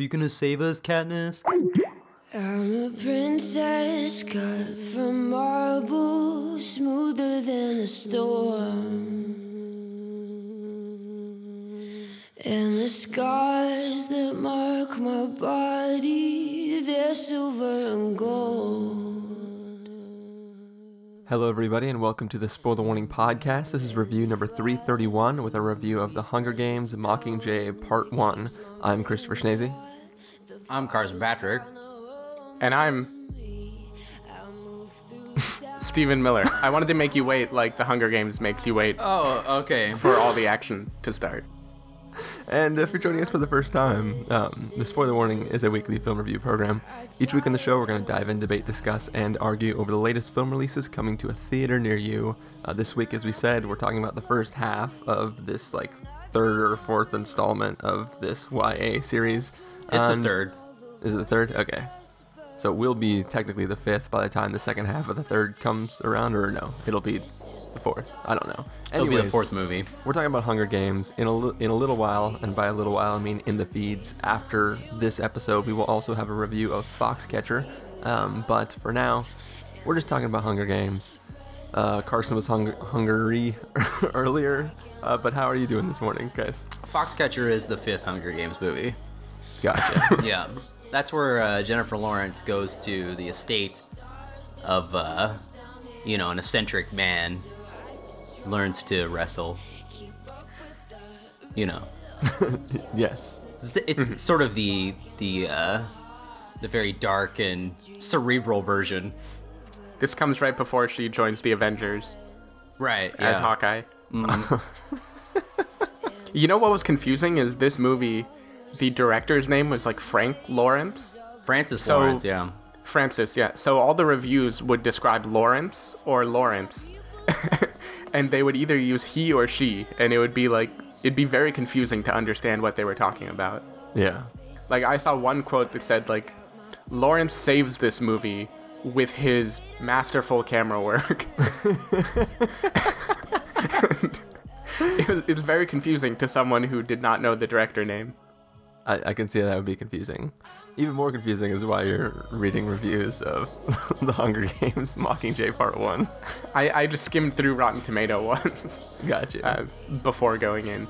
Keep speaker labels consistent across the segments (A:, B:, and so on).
A: you gonna save us, Katniss?
B: I'm a princess cut from marble, smoother than a storm. And the scars that mark my body, they're silver and gold.
C: Hello, everybody, and welcome to the Spoiler Warning Podcast. This is review number 331 with a review of The Hunger Games Mockingjay Part 1. I'm Christopher Schnese.
D: I'm Carson Patrick.
E: And I'm Stephen Miller. I wanted to make you wait like The Hunger Games makes you wait
D: Oh, okay.
E: for all the action to start.
C: And if you're joining us for the first time, um, the Spoiler Warning is a weekly film review program. Each week on the show, we're going to dive in, debate, discuss, and argue over the latest film releases coming to a theater near you. Uh, this week, as we said, we're talking about the first half of this like third or fourth installment of this YA series.
D: It's the
C: And-
D: third.
C: Is it the third? Okay. So it will be technically the fifth by the time the second half of the third comes around, or no? It'll be the fourth. I don't know.
D: It'll be the fourth movie.
C: We're talking about Hunger Games in a li- in a little while, and by a little while I mean in the feeds. After this episode, we will also have a review of Foxcatcher. Um, but for now, we're just talking about Hunger Games. Uh, Carson was hung- hungry earlier, uh, but how are you doing this morning, guys?
D: Foxcatcher is the fifth Hunger Games movie.
C: Gotcha.
D: Yeah. That's where uh, Jennifer Lawrence goes to the estate of, uh, you know, an eccentric man, learns to wrestle. You know,
C: yes.
D: it's, it's sort of the the uh, the very dark and cerebral version.
E: This comes right before she joins the Avengers
D: Right.
E: as
D: yeah.
E: Hawkeye. you know what was confusing is this movie, the director's name was like Frank Lawrence.
D: Francis
E: So-
D: Lawrence. Yeah.
E: Francis, yeah. So all the reviews would describe Lawrence or Lawrence. and they would either use he or she, and it would be like, it'd be very confusing to understand what they were talking about.
C: Yeah.
E: Like, I saw one quote that said, like, Lawrence saves this movie with his masterful camera work. it was, it's very confusing to someone who did not know the director name.
C: I, I can see that would be confusing. Even more confusing is why you're reading reviews of The Hunger Games Mockingjay Part 1.
E: I, I just skimmed through Rotten Tomato once
C: Gotcha.
E: uh, before going in.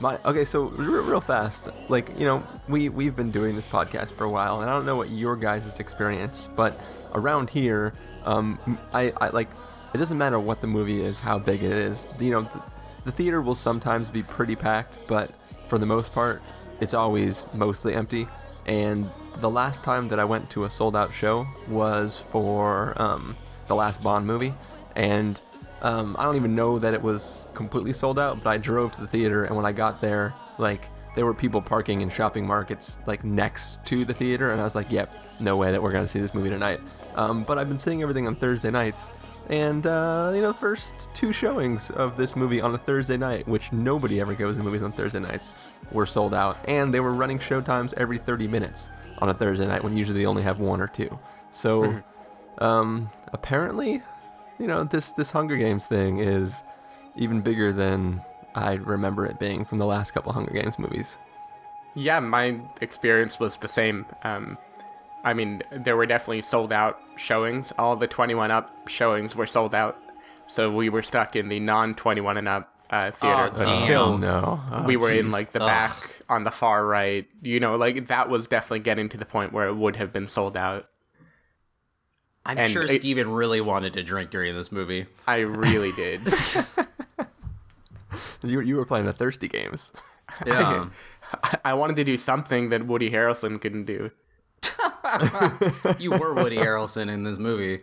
C: My, okay, so real, real fast, like you know, we we've been doing this podcast for a while, and I don't know what your guys' experience, but around here, um, I, I like it doesn't matter what the movie is, how big it is. You know, the, the theater will sometimes be pretty packed, but for the most part, it's always mostly empty. And the last time that I went to a sold out show was for um, the last Bond movie, and um, I don't even know that it was completely sold out, but I drove to the theater, and when I got there, like there were people parking in shopping markets like next to the theater, and I was like, "Yep, no way that we're gonna see this movie tonight." Um, but I've been seeing everything on Thursday nights, and uh, you know, first two showings of this movie on a Thursday night, which nobody ever goes to movies on Thursday nights, were sold out, and they were running showtimes every 30 minutes on a Thursday night when usually they only have one or two. So, um, apparently, you know, this this Hunger Games thing is even bigger than I remember it being from the last couple Hunger Games movies.
E: Yeah, my experience was the same. Um, I mean, there were definitely sold out showings. All the 21 up showings were sold out. So we were stuck in the non 21 and up uh, theater.
D: Oh, damn.
E: Still,
C: no, Oh,
E: we were in like the
D: Ugh.
E: back on the far right. You know, like that was definitely getting to the point where it would have been sold out.
D: I'm
E: And
D: sure
E: it-
D: Stephen really wanted to drink during this movie.
E: I really did.
C: you, you were playing the thirsty games.
D: Yeah.
E: I- I wanted to do something that Woody Harrelson couldn't do.
D: you were Woody Harrelson in this movie.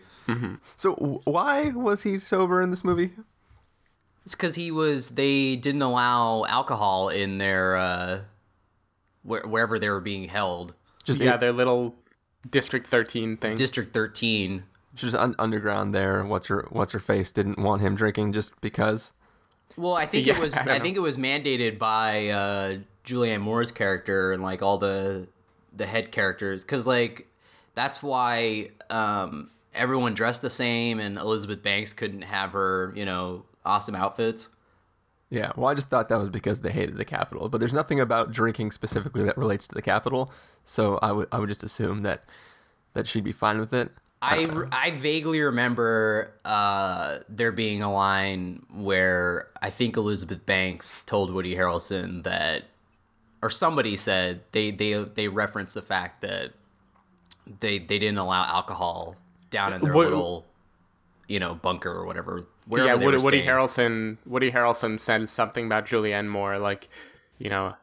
C: So why was he sober in this movie?
D: It's because he was. They didn't allow alcohol in their uh, where, wherever they were being held.
C: Just
E: Yeah, their little District 13 thing.
D: District 13.
C: just un- underground there. What's her What's her face didn't want him drinking just because.
D: Well, I think
E: Yeah,
D: it was.
E: I
D: I, think it was mandated by uh, Julianne Moore's character and like all the the head characters, because like that's why um, everyone dressed the same, and Elizabeth Banks couldn't have her, you know, awesome outfits.
C: Yeah, well, I just thought that was because they hated the Capitol, but there's nothing about drinking specifically that relates to the Capitol, so I would I would just assume that that she'd be fine with it.
D: I, I vaguely remember uh, there being a line where I think Elizabeth Banks told Woody Harrelson that, or somebody said they they they referenced the fact that they they didn't allow alcohol down in their
E: What-
D: little, you know, bunker or whatever. Wherever
E: yeah,
D: they
E: Woody,
D: were
E: Woody. Harrelson. Woody Harrelson said something about Julianne Moore, like, you know,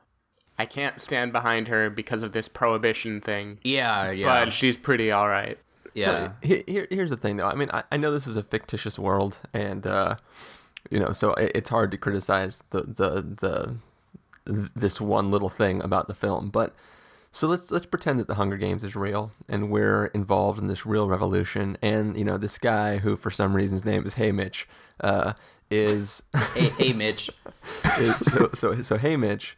E: I can't stand behind her because of this prohibition thing,
D: Yeah, yeah,
E: but she's pretty all right.
D: yeah.
C: He- Here, here's the thing, though. I mean, I, I know this is a fictitious world, and uh, you know, so it, it's hard to criticize the the the this one little thing about the film. But so let's let's pretend that the Hunger Games is real, and we're involved in this real revolution. And you know, this guy who, for some reason, his name is Haymitch, uh, is
D: hey, hey, Mitch.
C: is- so so so Haymitch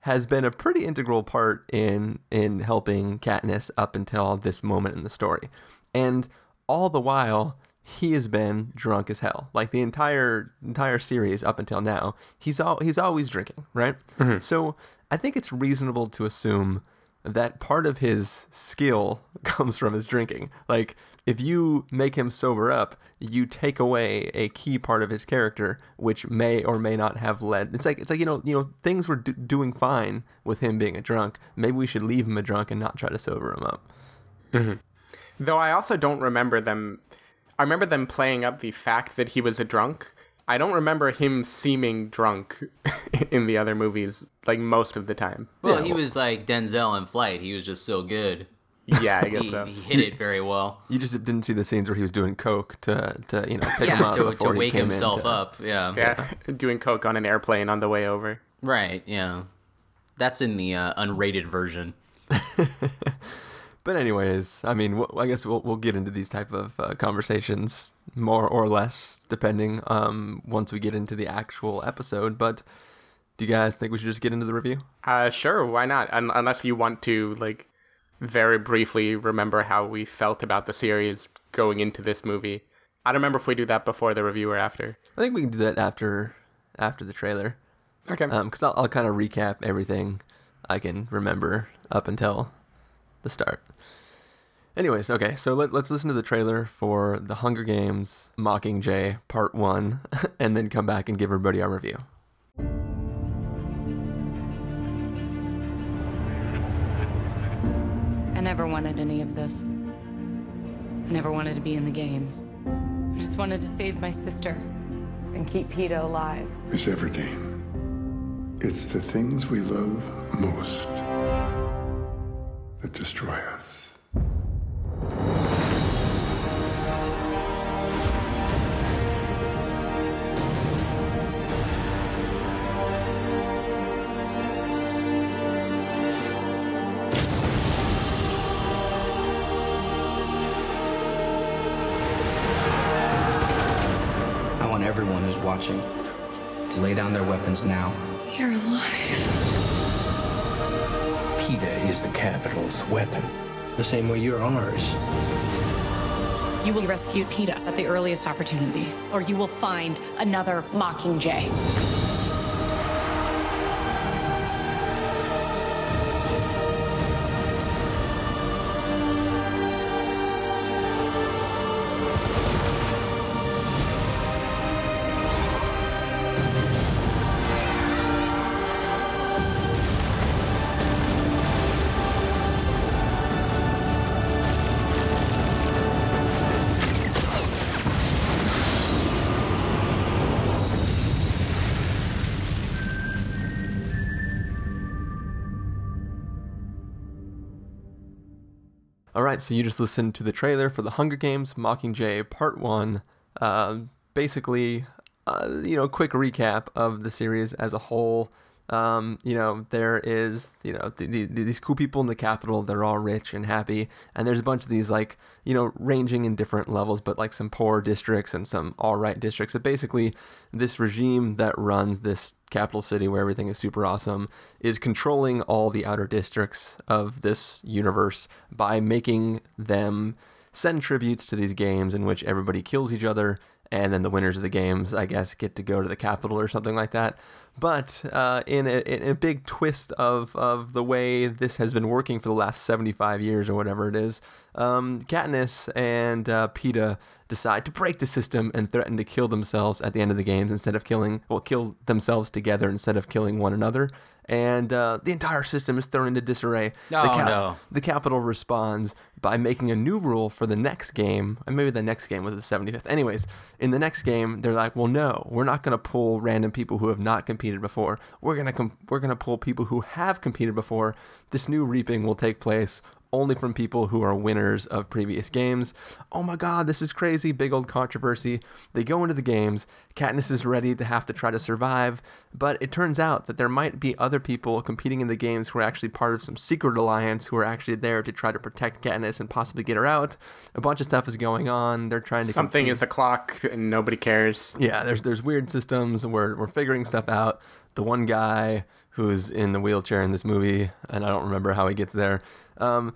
C: has been a pretty integral part in in helping Katniss up until this moment in the story, and all the while he has been drunk as hell. Like the entire entire series up until now, he's all he's always drinking, right? So I think it's reasonable to assume that part of his skill comes from his drinking. Like if you make him sober up, you take away a key part of his character, which may or may not have led. It's like it's like you know you know things were do- doing fine with him being a drunk. Maybe we should leave him a drunk and not try to sober him up. Mm-hmm.
E: Though I also don't remember them. I remember them playing up the fact that he was a drunk. I don't remember him seeming drunk in the other movies, like most of the time.
D: Well,
C: Yeah,
D: he
C: well-
D: was like Denzel in Flight. He was just so good.
E: Yeah, I guess
D: He,
E: so.
D: he hit it very well.
C: You just didn't see the scenes where he was doing coke to to you know pick him up
D: to, to
C: before he
D: wake
C: came in
D: himself
C: to-
D: up. Yeah.
E: Yeah, doing coke on an airplane on the way over.
D: Right. Yeah. That's in the uh, unrated version.
C: But anyways, I mean, I guess we'll we'll get into these type of uh, conversations more or less depending um once we get into the actual episode. But do you guys think we should just get into the review?
E: Uh, sure, why not? Un- unless you want to, like, very briefly remember how we felt about the series going into this movie. I don't remember if we do that before the review or after.
C: I think we can do that after after the trailer.
E: Okay.
C: Um, because I'll, I'll kind of recap everything I can remember up until the start. Anyways, okay, so let, let's listen to the trailer for The Hunger Games Mockingjay Part 1, and then come back and give everybody our review.
F: I never wanted any of this. I never wanted to be in the games. I just wanted to save my sister and keep Peeta alive.
G: Miss Everdeen. It's the things we love most that destroy us.
H: Watching to lay down their weapons now.
B: You're alive.
I: Peeta is the Capitol's weapon, the same way you're ours.
F: You will rescue Peeta at the earliest opportunity, or you will find another Mockingjay.
C: Right, so you just listened to the trailer for The Hunger Games Mockingjay Part 1. Uh, basically, uh, you know, quick recap of the series as a whole. Um, you know, there is, you know, the, the, these cool people in the Capitol. They're all rich and happy, and there's a bunch of these like, you know, ranging in different levels, but like some poor districts and some all right districts. So basically, this regime that runs this capital city where everything is super awesome is controlling all the outer districts of this universe by making them send tributes to these games in which everybody kills each other and then the winners of the games, I guess, get to go to the Capitol or something like that. But uh, in, a, in a big twist of, of the way this has been working for the last 75 years or whatever it is, um, Katniss and uh, Peeta decide to break the system and threaten to kill themselves at the end of the games instead of killing, well, kill themselves together instead of killing one another. And uh, the entire system is thrown into disarray.
D: Oh,
C: the
D: no.
C: The Capitol responds by making a new rule for the next game. And maybe the next game was the 75th. Anyways, in the next game, they're like, well, no, we're not going to pull random people who have not competed before. We're going to com- we're going to pull people who have competed before. This new reaping will take place only from people who are winners of previous games. Oh my god, this is crazy. Big old controversy. They go into the games. Katniss is ready to have to try to survive, but it turns out that there might be other people competing in the games who are actually part of some secret alliance who are actually there to try to protect Katniss and possibly get her out. A bunch of stuff is going on. They're trying to
E: Something
C: compete.
E: is a clock and nobody cares.
C: Yeah, there's there's weird systems. We're we're figuring stuff out. The one guy who's in the wheelchair in this movie, and I don't remember how he gets there. Um,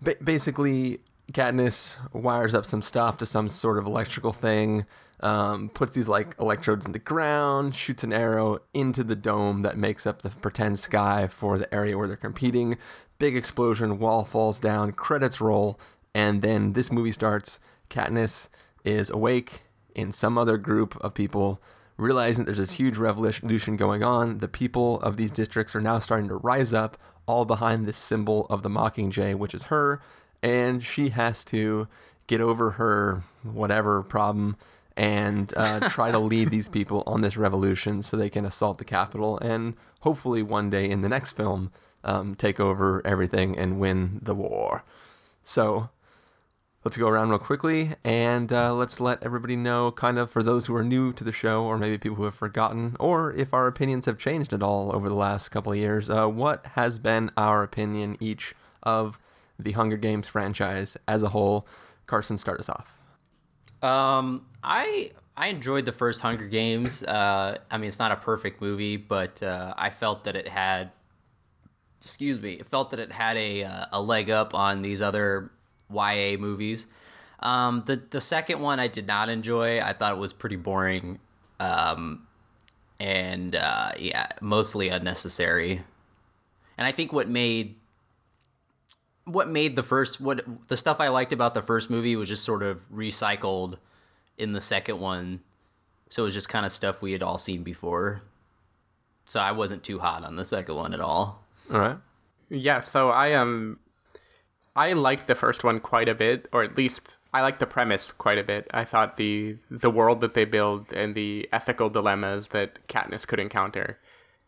C: ba- basically, Katniss wires up some stuff to some sort of electrical thing. Um, puts these like electrodes in the ground, shoots an arrow into the dome that makes up the pretend sky for the area where they're competing. Big explosion, wall falls down, credits roll, and then this movie starts. Katniss is awake in some other group of people, realizing there's this huge revolution going on. The people of these districts are now starting to rise up, all behind this symbol of the Mockingjay, which is her, and she has to get over her whatever problem and uh, try to lead these people on this revolution so they can assault the Capitol and hopefully one day in the next film um, take over everything and win the war. So let's go around real quickly and uh, let's let everybody know, kind of, for those who are new to the show, or maybe people who have forgotten, or if our opinions have changed at all over the last couple of years, uh, what has been our opinion each of the Hunger Games franchise as a whole? Carson, start us off.
D: Um, I I enjoyed the first Hunger Games. Uh, I mean, it's not a perfect movie, but uh, I felt that it had, excuse me, it felt that it had a uh, a leg up on these other YA movies. Um, the the second one I did not enjoy. I thought it was pretty boring, um, and uh, yeah, mostly unnecessary. And I think what made what made the first what the stuff I liked about the first movie was just sort of recycled in the second one. So it was just kind of stuff we had all seen before. So I wasn't too hot on the second one at all.
C: All right.
E: Yeah, so I um I liked the first one quite a bit, or at least I liked the premise quite a bit. I thought the the world that they build and the ethical dilemmas that Katniss could encounter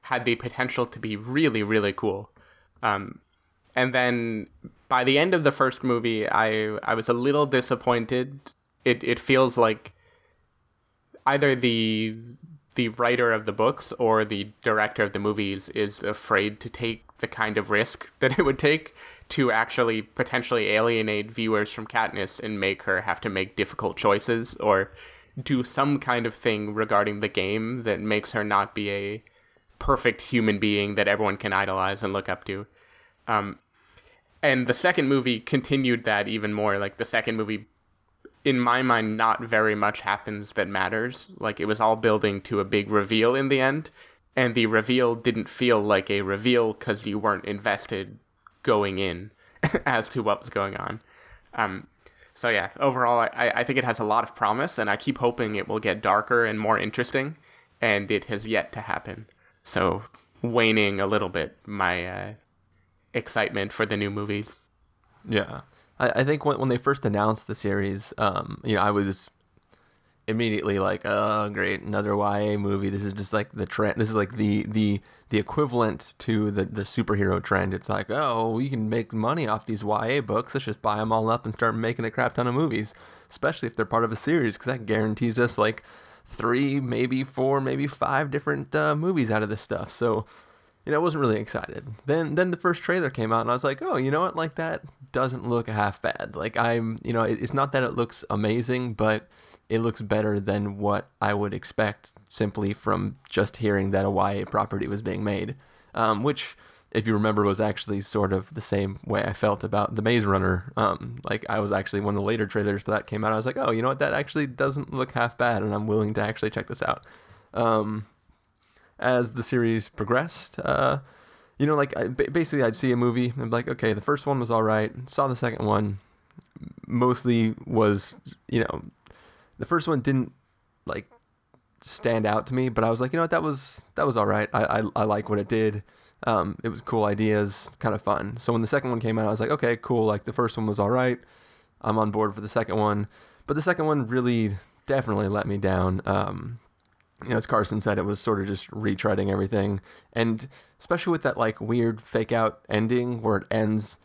E: had the potential to be really, really cool. Um, and then by the end of the first movie, I I was a little disappointed. It it feels like either the the writer of the books or the director of the movies is afraid to take the kind of risk that it would take to actually potentially alienate viewers from Katniss and make her have to make difficult choices or do some kind of thing regarding the game that makes her not be a perfect human being that everyone can idolize and look up to. Um, and the second movie continued that even more. Like the second movie, in my mind, not very much happens that matters. Like it was all building to a big reveal in the end, and the reveal didn't feel like a reveal because you weren't invested going in as to what was going on. Um, so yeah, overall, I, I think it has a lot of promise, and I keep hoping it will get darker and more interesting, and it has yet to happen. So waning a little bit my uh, excitement for the new movies.
C: Yeah, I, I think when when they first announced the series, um, you know, I was immediately like, "Oh, great, another YA movie." This is just like the trend. This is like the the the equivalent to the the superhero trend. It's like, oh, we can make money off these YA books. Let's just buy them all up and start making a crap ton of movies, especially if they're part of a series, because that guarantees us like three, maybe four, maybe five different uh, movies out of this stuff. So you know, I wasn't really excited. Then then the first trailer came out and I was like, "Oh, you know what? Like that doesn't look half bad. Like I'm, you know, it, it's not that it looks amazing, but it looks better than what I would expect simply from just hearing that a YA property was being made." Um, which if you remember, was actually sort of the same way I felt about the Maze Runner. Um, like I was actually one of the later trailers for that came out. I was like, oh, you know what? That actually doesn't look half bad, and I'm willing to actually check this out. Um, as the series progressed, uh, you know, like I, basically, I'd see a movie and be like, okay, the first one was all right. Saw the second one, mostly was, you know, the first one didn't like stand out to me, but I was like, you know what, that was that was all right. I I, I like what it did. Um, it was cool ideas, kind of fun. So when the second one came out, I was like, okay, cool. Like the first one was all right. I'm on board for the second one, but the second one really definitely let me down. Um, as Carson said, it was sort of just retreading everything, and especially with that like weird fake out ending where it ends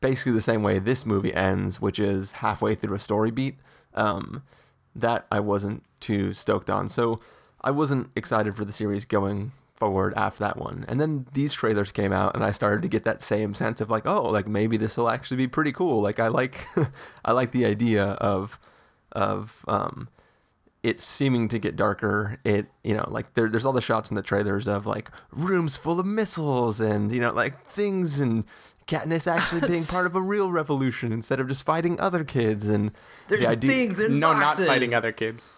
C: basically the same way this movie ends, which is halfway through a story beat. Um, that I wasn't too stoked on. So I wasn't excited for the series going forward after that one. And then these trailers came out and I started to get that same sense of like, oh, like maybe this will actually be pretty cool. Like I like I like the idea of of um it seeming to get darker. It you know, like there, there's all the shots in the trailers of like rooms full of missiles and you know, like things and Katniss actually being part of a real revolution instead of just fighting other kids and
D: There's
C: the idea-
D: things in
E: no,
D: boxes.
E: not fighting other kids.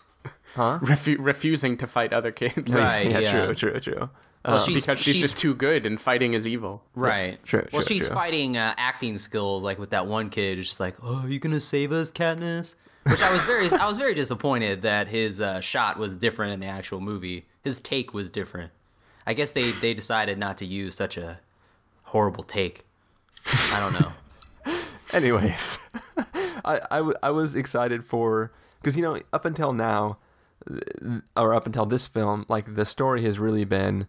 C: Huh?
E: Refu- refusing to fight other kids.
D: Right.
C: yeah,
D: yeah.
C: true, true, true.
D: Well,
C: Um,
D: she's,
E: Because she's,
D: she's
E: just too good and fighting is evil.
D: right.
C: True,
D: well,
C: true,
D: she's
C: true.
D: fighting uh, acting skills, like with that one kid, who's just like,
A: Oh, you gonna save us, Katniss?
D: Which I was very, I was very disappointed that his uh, shot was different in the actual movie. His take was different. I guess they they decided not to use such a horrible take. I don't know.
C: Anyways, I, I, w- I was excited for because you know up until now, or up until this film, like the story has really been,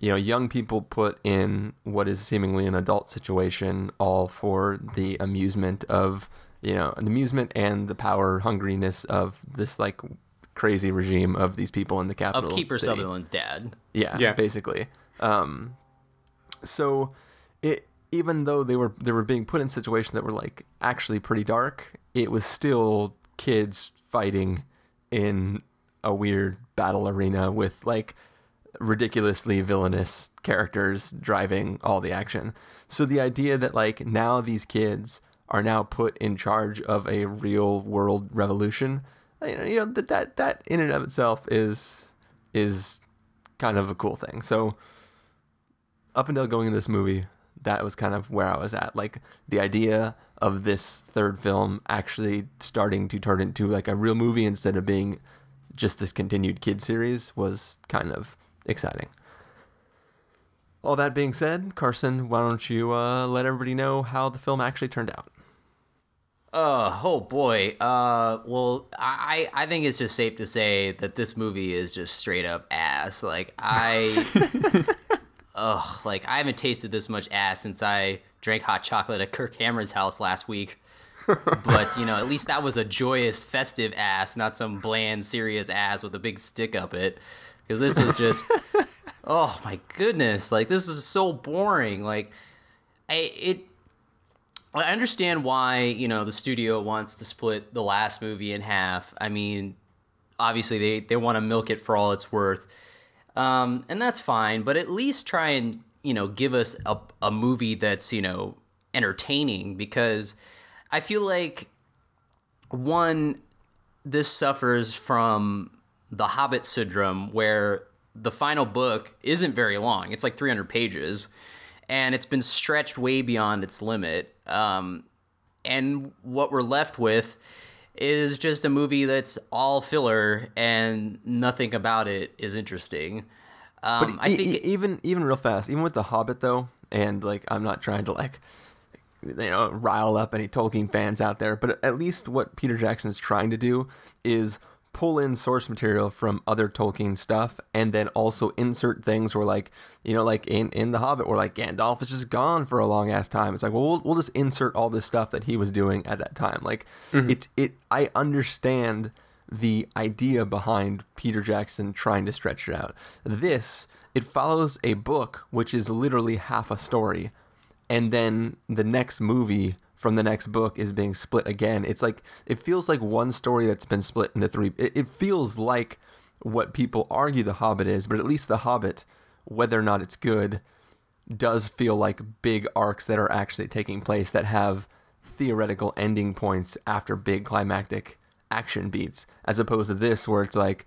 C: you know, young people put in what is seemingly an adult situation, all for the amusement of you know the amusement and the power hungriness of this like crazy regime of these people in the Capitol
D: Of Kiefer
C: city.
D: Sutherland's dad.
C: Yeah,
E: Yeah.
C: basically. Um, so it even though they were they were being put in situations that were like actually pretty dark, it was still kids fighting in a weird battle arena with like ridiculously villainous characters driving all the action. So the idea that like now these kids are now put in charge of a real world revolution, uh, you know, you know that that that in and of itself is is kind of a cool thing. So up until going into this movie, that was kind of where I was at. Like the idea of this third film actually starting to turn into like a real movie instead of being just this continued kid series was kind of exciting. All that being said, Carson, why don't you uh, let everybody know how the film actually turned out?
D: Uh, oh boy. Uh, well, I I think it's just safe to say that this movie is just straight up ass. Like I, ugh, like I haven't tasted this much ass since I drank hot chocolate at Kirk Hammer's house last week. but you know, at least that was a joyous, festive ass, not some bland, serious ass with a big stick up it. Because this was just, oh my goodness, like this is so boring. Like, I it I understand why, you know, the studio wants to split the last movie in half. I mean, obviously they, they want to milk it for all it's worth. Um, and that's fine, but at least try and, you know, give us a, a movie that's, you know, entertaining because I feel like one, this suffers from the Hobbit syndrome where the final book isn't very long. It's like 300 pages and it's been stretched way beyond its limit. Um, and what we're left with is just a movie that's all filler and nothing about it is interesting. Um, I
C: E-
D: think
C: e- even even real fast, even with the Hobbit though, and like I'm not trying to like you know rile up any Tolkien fans out there, but at least what Peter Jackson is trying to do is pull in source material from other Tolkien stuff and then also insert things where like you know like in in the Hobbit where like Gandalf is just gone for a long ass time. It's like well we'll, we'll just insert all this stuff that he was doing at that time. Like mm-hmm. it's it I understand the idea behind Peter Jackson trying to stretch it out. This, it follows a book which is literally half a story, and then the next movie from the next book is being split again. It's like it feels like one story that's been split into three. It, it feels like what people argue The Hobbit is, but at least The Hobbit, whether or not it's good, does feel like big arcs that are actually taking place that have theoretical ending points after big climactic action beats, as opposed to this where it's like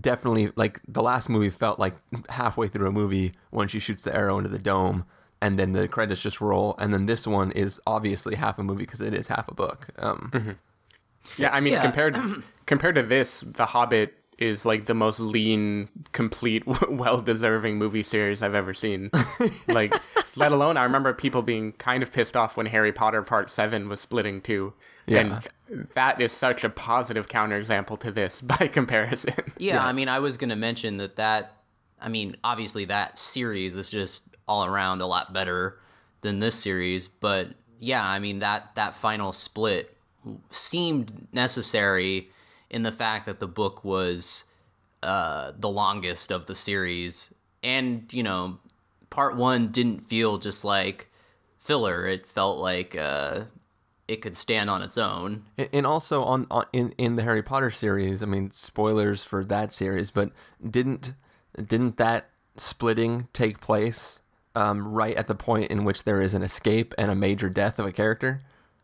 C: definitely like the last movie felt like halfway through a movie when she shoots the arrow into the dome and then the credits just roll and then this one is obviously half a movie because it is half a book um,
E: Yeah, I mean
D: Yeah.
E: compared compared to this, The Hobbit is like the most lean, complete, well deserving movie series I've ever seen. like, let alone I remember people being kind of pissed off when Harry Potter Part Seven was splitting too.
C: Yeah.
E: And that is such a positive counterexample to this by comparison.
D: Yeah, I mean, I was gonna mention that that. I mean, obviously that series is just all around a lot better than this series, but yeah, I mean that that final split seemed necessary in the fact that the book was uh, the longest of the series, and you know, part one didn't feel just like filler. It felt like uh, it could stand on its own.
C: And- also on, on in in the Harry Potter series, I mean spoilers for that series, but didn't didn't that splitting take place um, right at the point in which there is an escape and a major death of a character?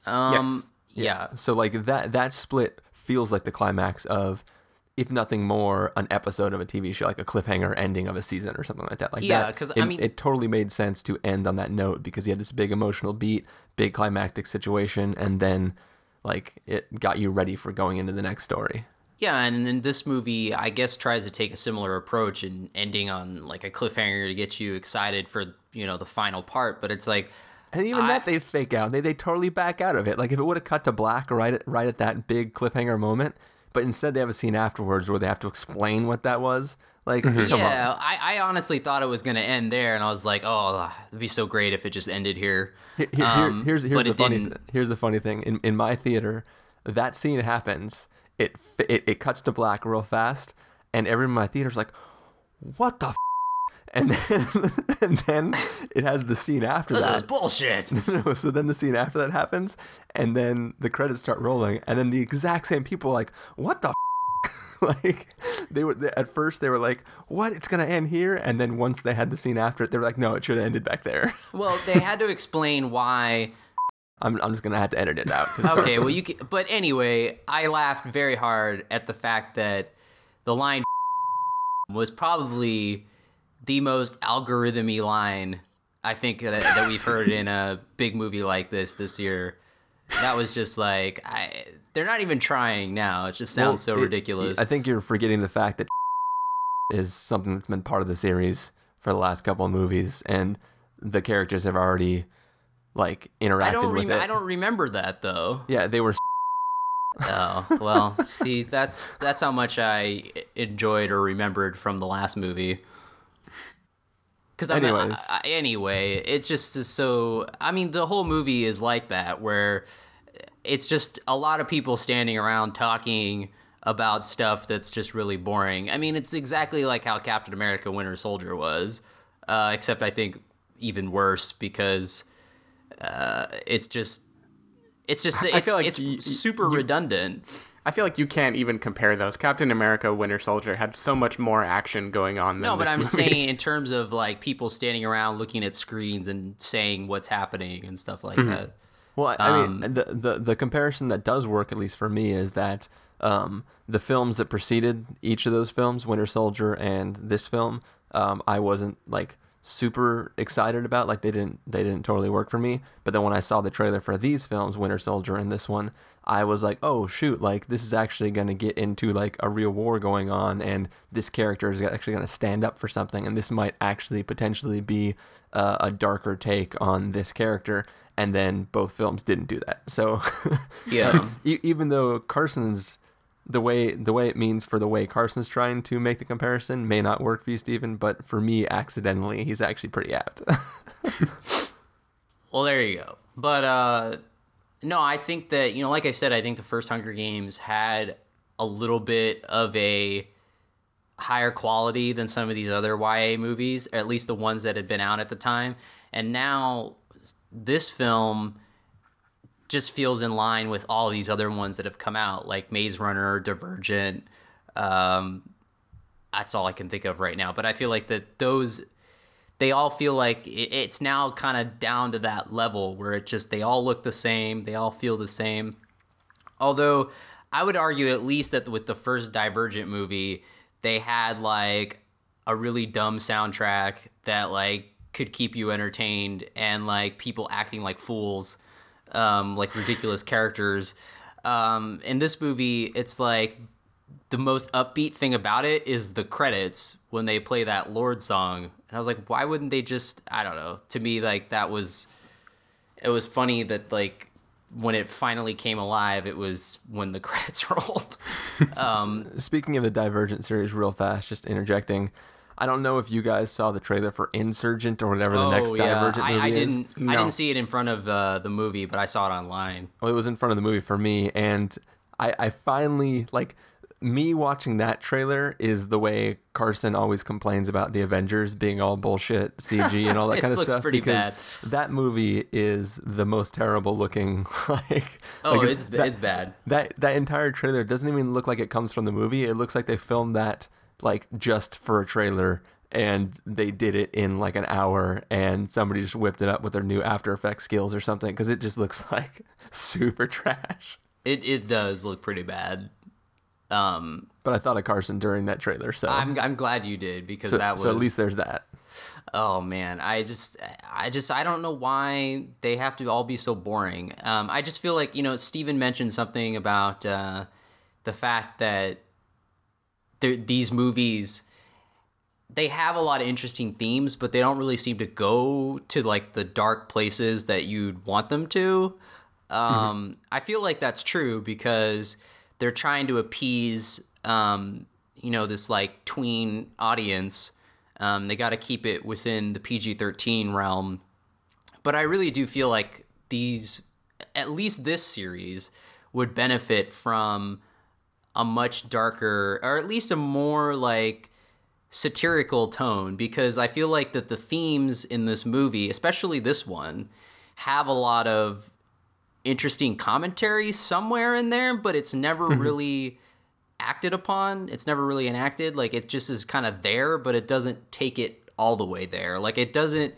D: Um, yeah.
C: So like that that split feels like the climax of if nothing more an episode of a TV show like a cliffhanger ending of a season or something like that. Like
D: Yeah,
C: because
D: I mean-
C: it totally made sense to end on that note because you had this big emotional beat, big climactic situation and then like it got you ready for going into the next story.
D: Yeah, and then this movie, I guess, tries to take a similar approach and ending on like a cliffhanger to get you excited for you know the final part. But it's like,
C: And even
D: I-
C: that they fake out. They they totally back out of it. Like if it would have cut to black right at right at that big cliffhanger moment, but instead they have a scene afterwards where they have to explain what that was. Like come on.
D: yeah, I, I honestly thought it was gonna end there, and I was like, oh, it'd be so great if it just ended here.
C: Here- here-
D: Um,
C: here's here's
D: but
C: the
D: it
C: funny
D: didn't.
C: here's the funny thing in in my theater that scene happens it it, it cuts to black real fast and everyone in my theater's like what the f-? and then and then it has the scene after
D: That was
C: that
D: bullshit.
C: So then the scene after that happens and then the credits start rolling and then the exact same people are like what the f-? like they were at first they were like what it's gonna end here and then once they had the scene after it they were like no it should have ended back there
D: well, they had to explain why
C: I'm, I'm just gonna have to edit it out.
D: okay
C: Carson-
D: well you can, but anyway i laughed very hard at the fact that the line was probably the most algorithmy line i think that, that we've heard in a big movie like this this year that was just like I, they're not even trying now it just sounds so
C: it-
D: ridiculous
C: I think you're forgetting the fact that is something that's been part of the series for the last couple of movies, and the characters have already like interacted
D: I don't,
C: with
D: rem-
C: it.
D: I don't remember that though.
C: Yeah, they were.
D: Oh well, see, that's that's how much I enjoyed or remembered from the last movie. Because
C: Anyways.
D: I, I, anyway, it's just so. I mean, the whole movie is like that, where it's just a lot of people standing around talking about stuff that's just really boring. I mean, it's exactly like how Captain America: Winter Soldier was, uh, except I think even worse because uh, it's just. It's just
E: I
D: it's,
E: feel like
D: it's
E: y- y-
D: super redundant.
E: I feel like you can't even compare those. Captain America: Winter Soldier had so much more action going on. Than
D: No, but
E: this
D: I'm
E: movie.
D: saying in terms of like people standing around looking at screens and saying what's happening and stuff like
C: Mm-hmm.
D: that.
C: Well, I
D: Um,
C: mean, the, the the comparison that does work, at least for me, is that um, the films that preceded each of those films, Winter Soldier and this film, um, I wasn't like super excited about. Like they didn't they didn't totally work for me. But then when I saw the trailer for these films, Winter Soldier and this one, I was like, oh shoot, like this is actually going to get into like a real war going on, and this character is actually going to stand up for something, and this might actually potentially be uh, a darker take on this character. And then both films didn't do that. So
D: Yeah.
C: e- even though Carson's the way the way it means for the way Carson's trying to make the comparison may not work for you, Stephen, but for me, accidentally, he's actually pretty apt.
D: Well, there you go. But uh no, I think that, you know, like I said, I think the first Hunger Games had a little bit of a higher quality than some of these other YA movies, at least the ones that had been out at the time. And now this film just feels in line with all these other ones that have come out, like Maze Runner, Divergent. Um, that's all I can think of right now. But I feel like that those they all feel like it's now kind of down to that level where it just they all look the same, they all feel the same. Although I would argue at least that with the first Divergent movie, they had like a really dumb soundtrack that like could keep you entertained and like people acting like fools, um, like ridiculous characters. Um, in this movie, it's like the most upbeat thing about it is the credits when they play that Lorde song. And I was like, why wouldn't they just? I don't know. To me, like that was, it was funny that like when it finally came alive, it was when the credits rolled. Um,
C: Speaking of the Divergent series, real fast, just interjecting. I don't know if you guys saw the trailer for Insurgent or whatever the next
D: oh, yeah.
C: Divergent
D: I,
C: movie
D: I
C: is.
D: didn't. I
E: No.
D: didn't see it in front of uh, the movie, but I saw it online.
C: Well, it was in front of the movie for me, and I, I finally like me watching that trailer is the way Carson always complains about the Avengers being all bullshit CG and all that kind of
D: looks
C: stuff.
D: pretty
C: because
D: bad.
C: That movie is the most terrible looking. Like,
D: Oh,
C: like,
D: it's
C: that-
D: it's bad.
C: That that entire trailer doesn't even look like it comes from the movie. It looks like they filmed that like just for a trailer and they did it in like an hour and somebody just whipped it up with their new After Effects skills or something because it just looks like super trash.
D: It it does look pretty bad. Um,
C: But I thought of Carson during that trailer, so
D: I'm I'm glad you did because
C: so,
D: that was
C: so at least there's that.
D: Oh man, I just, I just, I don't know why they have to all be so boring. Um, I just feel like you know, Stephen mentioned something about uh, the fact that these movies they have a lot of interesting themes, but they don't really seem to go to like the dark places that you'd want them to. Um, I feel like that's true because they're trying to appease, um, you know, this like tween audience. Um, they got to keep it within the PG 13 realm. But I really do feel like these, at least this series, would benefit from a much darker, or at least a more like satirical tone because I feel like that the themes in this movie, especially this one, have a lot of interesting commentary somewhere in there, but it's never really acted upon. It's never really enacted. Like it just is kind of there, but it doesn't take it all the way there. Like it doesn't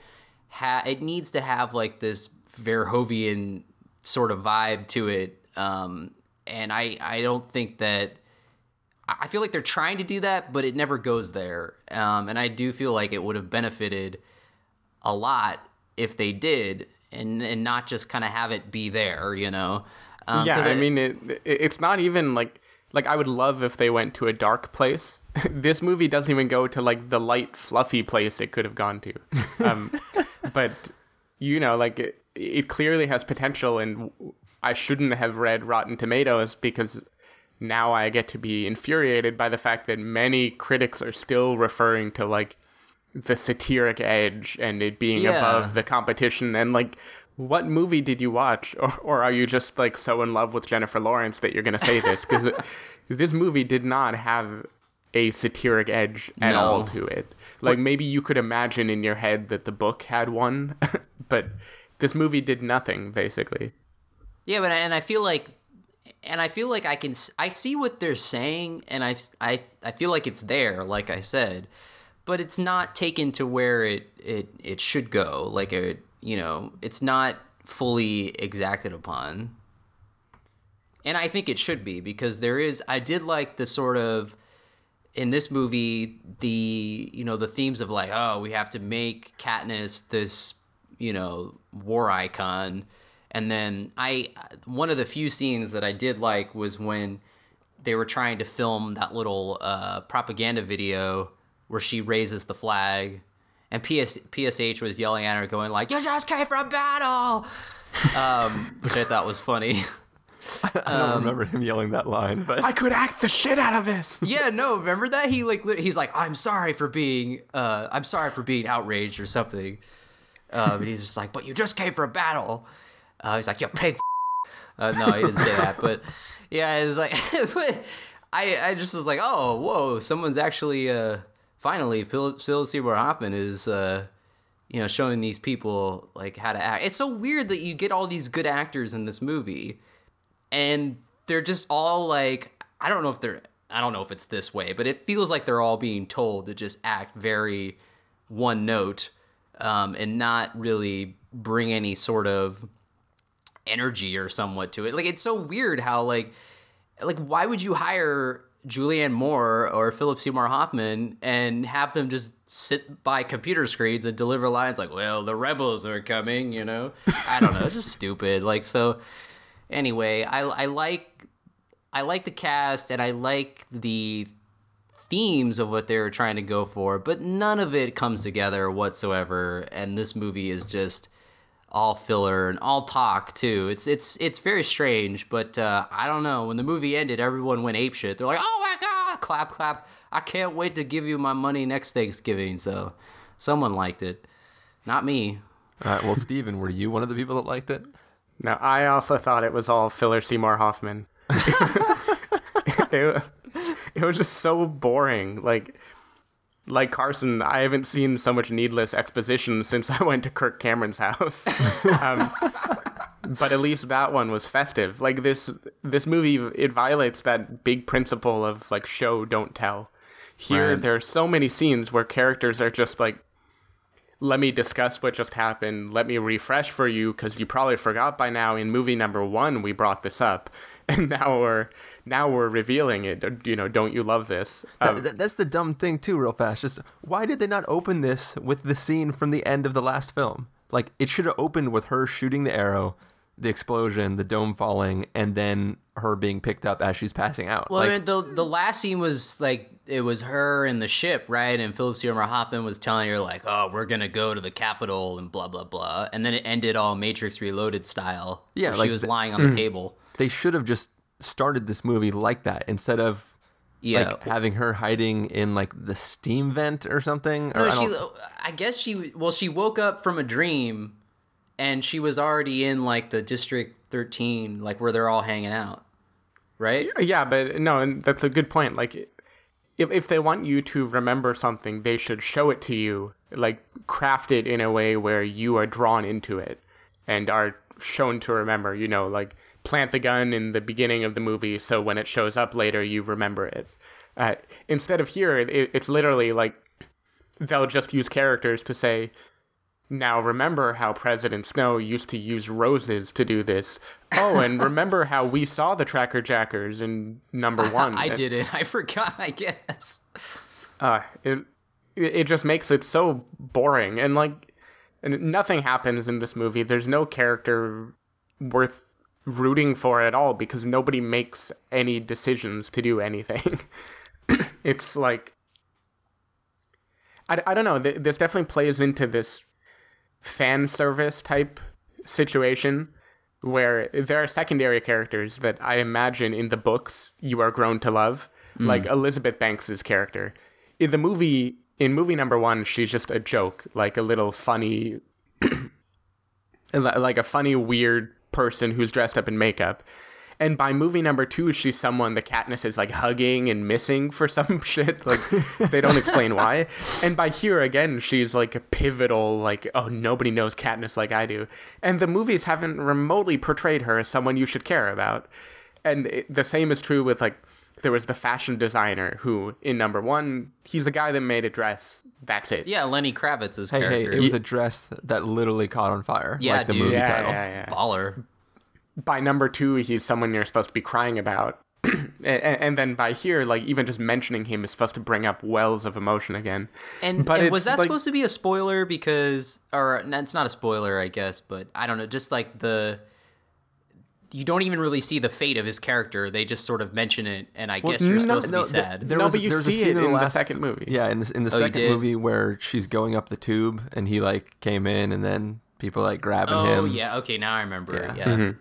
D: have. It needs to have like this Verhoeven sort of vibe to it. Um, and I I don't think that. I feel like they're trying to do that, but it never goes there. Um, and I do feel like it would have benefited a lot if they did, and and not just kind of have it be there, you know. Um,
E: yeah, I mean, it, it, it's not even like like I would love if they went to a dark place. this movie doesn't even go to like the light, fluffy place it could have gone to. Um, but you know, like it, it clearly has potential, and I shouldn't have read Rotten Tomatoes because now I get to be infuriated by the fact that many critics are still referring to like the satiric edge and it being
D: Yeah.
E: above the competition. And like what movie did you watch? Or, or are you just like so in love with jennifer lawrence that you're gonna say this? Because this movie did not have a satiric edge at
D: No.
E: all to it. Like maybe you could imagine in your head that the book had one but this movie did nothing basically
D: Yeah, but and I feel like, and I feel like I can I see what they're saying, and I I I feel like it's there, like I said, but it's not taken to where it it it should go. Like a you know, it's not fully exacted upon. And I think it should be because there is I did like the sort of in this movie the you know the themes of like oh we have to make Katniss this you know war icon and then I one of the few scenes that I did like was when they were trying to film that little uh, propaganda video where she raises the flag and PS, PSH was yelling at her going like you just came from battle um, which I thought was funny
C: I don't remember him yelling that line, but
E: i could act the shit out of this
D: Yeah, no, remember that? He like he's like, I'm sorry for being uh I'm sorry for being outraged or something. Um, and he's just like, but you just came for a battle. Uh, he's like, you pig. f-." Uh, no, he didn't say that, but yeah, it's like, I I just was like, oh, whoa, someone's actually uh finally Philip Seymour Hoffman is uh you know showing these people like how to act. It's so weird that you get all these good actors in this movie and they're just all like I don't know if they're I don't know if it's this way, but it feels like they're all being told to just act very one note um, and not really bring any sort of energy or somewhat to it. Like it's so weird how like like why would you hire Julianne Moore or Philip Seymour Hoffman and have them just sit by computer screens and deliver lines like, "Well, the rebels are coming," you know? I don't know. It's just stupid. Like so. Anyway, I I like I like the cast and I like the themes of what they were trying to go for, but none of it comes together whatsoever. And this movie is just all filler and all talk too. It's it's it's very strange, but uh, I don't know. When the movie ended, everyone went apeshit. They're like, "Oh my god!" Clap, clap. I can't wait to give you my money next Thanksgiving. So, someone liked it, not me.
C: All right. Well, Stephen, were you one of the people that liked it?
E: No, I also thought it was all filler Seymour Hoffman. it, it was just so boring. Like, like Carson, I haven't seen so much needless exposition since I went to Kirk Cameron's house. um, but at least that one was festive. Like this, this movie it violates that big principle of like show don't tell. Here,
D: Right.
E: there are so many scenes where characters are just like, "Let me discuss what just happened. Let me refresh for you because you probably forgot by now." In movie number one, we brought this up, and now we're now we're revealing it. You know, don't you love this? Um,
C: That- that- that's the dumb thing too, real fast. Just why did they not open this with the scene from the end of the last film? Like it should have opened with her shooting the arrow, the explosion, the dome falling, and then her being picked up as she's passing out.
D: Well,
C: like,
D: I mean, the the last scene was like it was her in the ship, right? And Philip Seymour Hoffman was telling her like, "Oh, we're gonna go to the Capitol and blah blah blah," and then it ended all Matrix Reloaded style.
C: Yeah, like
D: she was
C: the-
D: lying on the mm. table.
C: they should have just started this movie like that instead of
D: Yeah.
C: like having her hiding in like the steam vent or something. Or
D: No,
C: I
D: she. I guess she. Well, she woke up from a dream, and she was already in like the District Thirteen, like where they're all hanging out, right?
E: Yeah, but no, and that's a good point. Like, if if they want you to remember something, they should show it to you, like craft it in a way where you are drawn into it and are shown to remember. You know, like plant the gun in the beginning of the movie, so when it shows up later, you remember it. Uh, instead of here, it, it's literally like they'll just use characters to say. Now remember how President Snow used to use roses to do this. Oh, and remember how we saw the Tracker Jackers in number one.
D: I did it. I forgot. I guess.
E: Uh, it it just makes it so boring and like and nothing happens in this movie. There's no character worth rooting for at all because nobody makes any decisions to do anything. it's like I, I don't know. th- This definitely plays into this fan service type situation where there are secondary characters that I imagine in the books you are grown to love, hmm. like Elizabeth Banks's character. In the movie, in movie number one, she's just a joke, like a little funny, like a funny, weird person who's dressed up in makeup. And by movie number two, she's someone the Katniss is like hugging and missing for some shit. Like they don't explain why. And by here again, she's like a pivotal, like oh nobody knows Katniss like I do. And the movies haven't remotely portrayed her as someone you should care about. And it, the same is true with like there was the fashion designer who in number one he's the guy that made a dress. That's it.
D: Yeah, Lenny Kravitz's
C: hey, hey,
D: character.
C: it was a dress that literally caught on fire.
D: Yeah,
C: like the
D: dude.
C: movie
E: Yeah,
C: title.
E: yeah, yeah.
D: baller.
E: By number two, he's someone you're supposed to be crying about. and, and then by here, like even just mentioning him is supposed to bring up wells of emotion again.
D: And,
E: But
D: and was that
E: like-
D: supposed to be a spoiler? Because, or it's not a spoiler, I guess, but I don't know. Just like the, you don't even really see the fate of his character. They just sort of mention it, and I guess you're
E: no,
D: supposed to
E: no,
D: be
E: th-
D: sad.
E: No, but you
C: there's a
E: see
C: scene
E: it in the last second movie.
C: Yeah, in the in the
D: Oh,
C: second movie where she's going up the tube and he like came in and then people like grabbing
D: oh
C: him.
D: Oh yeah, okay, now I remember.
C: Yeah.
D: it, Yeah, mm-hmm.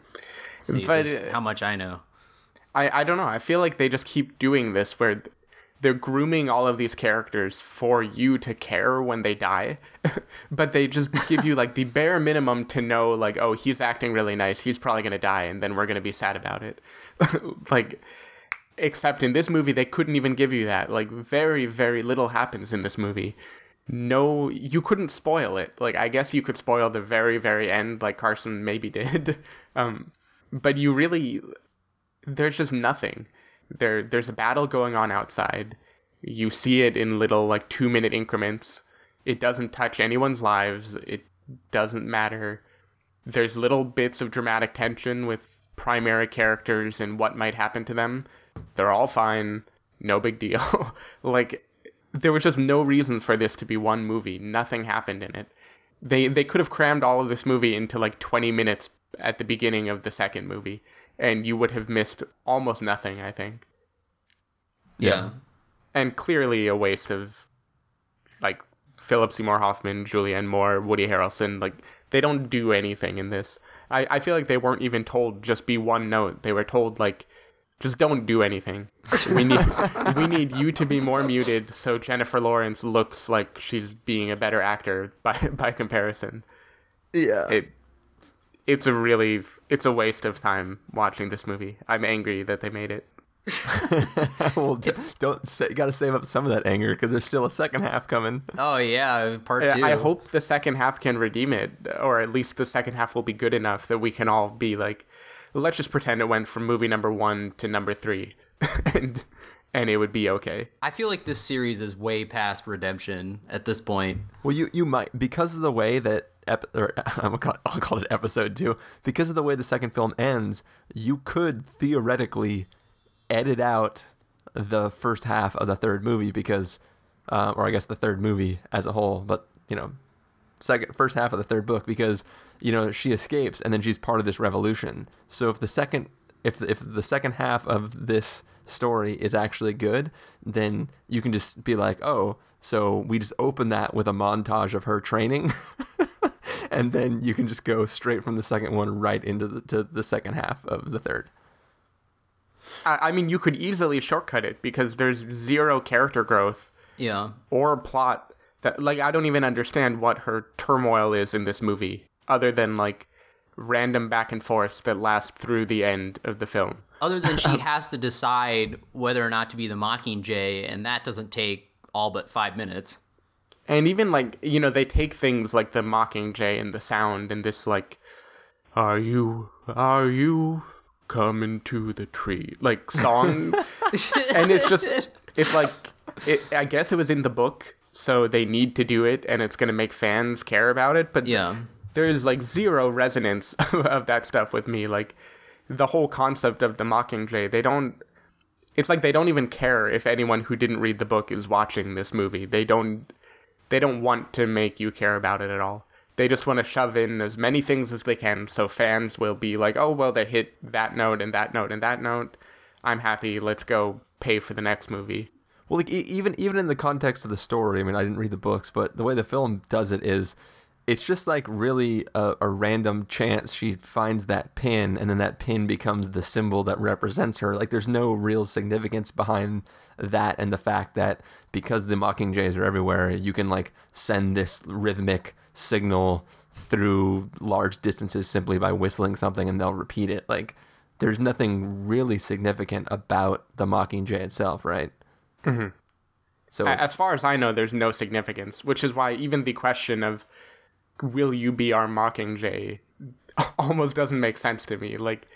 D: See,
E: But,
D: how much I know.
E: I, I don't know. I feel like they just keep doing this where they're grooming all of these characters for you to care when they die, but they just give you like the bare minimum to know like, oh, he's acting really nice. He's probably gonna die, and then we're gonna be sad about it. like, except in this movie, they couldn't even give you that. Like, very very little happens in this movie. No, you couldn't spoil it. Like, I guess you could spoil the very very end, like Carson maybe did. um, but you really there's just nothing. There there's a battle going on outside. You see it in little like 2 minute increments. It doesn't touch anyone's lives. It doesn't matter. There's little bits of dramatic tension with primary characters and what might happen to them. They're all fine. No big deal. like there was just no reason for this to be one movie. Nothing happened in it. They they could have crammed all of this movie into like 20 minutes at the beginning of the second movie and you would have missed almost nothing, I think.
D: Yeah.
E: And clearly a waste of like Philip Seymour Hoffman, Julianne Moore, Woody Harrelson, like they don't do anything in this. I, I feel like they weren't even told just be one note. They were told like just don't do anything. We need we need you to be more muted so Jennifer Lawrence looks like she's being a better actor by by comparison.
C: Yeah.
E: It it's a really it's a waste of time watching this movie. I'm angry that they made it.
C: well, d- don't say, got to save up some of that anger because there's still a second half coming.
D: Oh yeah, part two.
E: I hope the second half can redeem it, or at least the second half will be good enough that we can all be like, let's just pretend it went from movie number one to number three, and and it would be okay.
D: I feel like this series is way past redemption at this point.
C: Well, you you might because of the way that ep- or gonna call, I'll call it episode two because of the way the second film ends. You could theoretically edit out the first half of the third movie because, uh, or I guess the third movie as a whole, but you know, second first half of the third book because you know she escapes and then she's part of this revolution. So if the second if if the second half of this story is actually good, then you can just be like, oh, so we just open that with a montage of her training. and then you can just go straight from the second one right into the, to the second half of the third.
E: I, I mean, you could easily shortcut it because there's zero character growth
D: Yeah.
E: or plot. That like I don't even understand what her turmoil is in this movie, other than like random back and forth that last through the end of the film.
D: Other than she has to decide whether or not to be the Mockingjay, and that doesn't take all but five minutes.
E: And even like you know they take things like the Mockingjay and the sound and this like, are you are you coming to the tree like song, and it's just it's like it. I guess it was in the book, so they need to do it, and it's gonna make fans care about it. But
D: Yeah.
E: there's like zero resonance of that stuff with me. Like the whole concept of the Mockingjay, they don't. It's like they don't even care if anyone who didn't read the book is watching this movie. They don't. They don't want to make you care about it at all. They just want to shove in as many things as they can, so fans will be like, "Oh well, they hit that note and that note and that note. I'm happy. Let's go pay for the next movie."
C: Well, like e- even even in the context of the story, I mean, I didn't read the books, but the way the film does it is, it's just like really a, a random chance she finds that pin, and then that pin becomes the symbol that represents her. Like, there's no real significance behind that, and the fact that because the Mockingjays are everywhere, you can like send this rhythmic signal through large distances simply by whistling something, and they'll repeat it. Like, there's nothing really significant about the Mockingjay itself, right? Mm-hmm.
E: So As far as I know, there's no significance, which is why even the question of "Will you be our Mockingjay?" almost doesn't make sense to me. Like,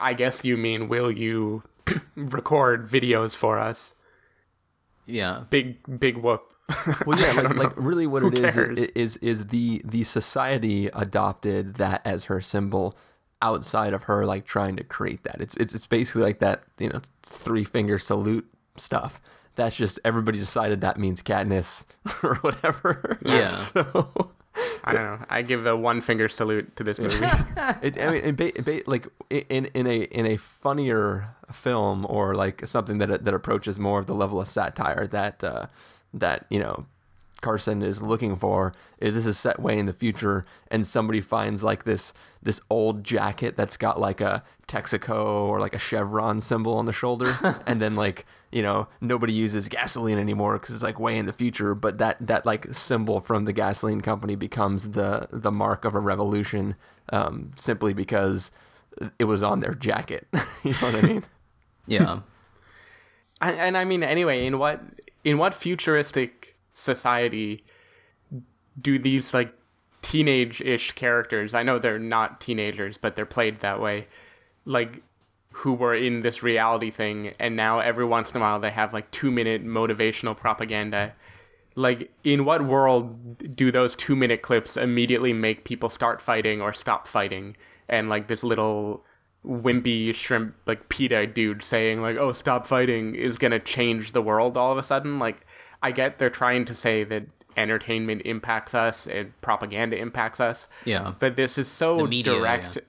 E: I guess you mean, "Will you record videos for us?"
D: Yeah.
E: Big big whoop.
C: well, yeah, like, like really, what
E: Who
C: it is
E: cares?
C: is is the the society adopted that as her symbol outside of her like trying to create that. It's it's it's basically like that you know three finger salute stuff. That's just everybody decided that means Katniss or whatever.
D: Yeah.
C: so
E: I don't know. I give a one finger salute to this movie.
C: it, I mean, in ba- ba- like in in a in a funnier film or like something that that approaches more of the level of satire that uh, that you know Carson is looking for is this is set way in the future and somebody finds like this this old jacket that's got like a Texaco or like a chevron symbol on the shoulder and then like you know nobody uses gasoline anymore because it's like way in the future but that that like symbol from the gasoline company becomes the the mark of a revolution um, simply because it was on their jacket you know what I mean
D: Yeah.
E: and, and I mean, anyway, in what in what futuristic society do these like teenage-ish characters? I know they're not teenagers, but they're played that way. Like who were in this reality thing, and now every once in a while they have like two-minute motivational propaganda. like in what world do those two minute clips immediately make people start fighting or stop fighting and like this little wimpy shrimp like Peeta dude saying like oh stop fighting is gonna change the world all of a sudden like i get they're trying to say that entertainment impacts us and propaganda impacts us
D: Yeah.
E: but this is so
D: media,
E: direct
D: yeah.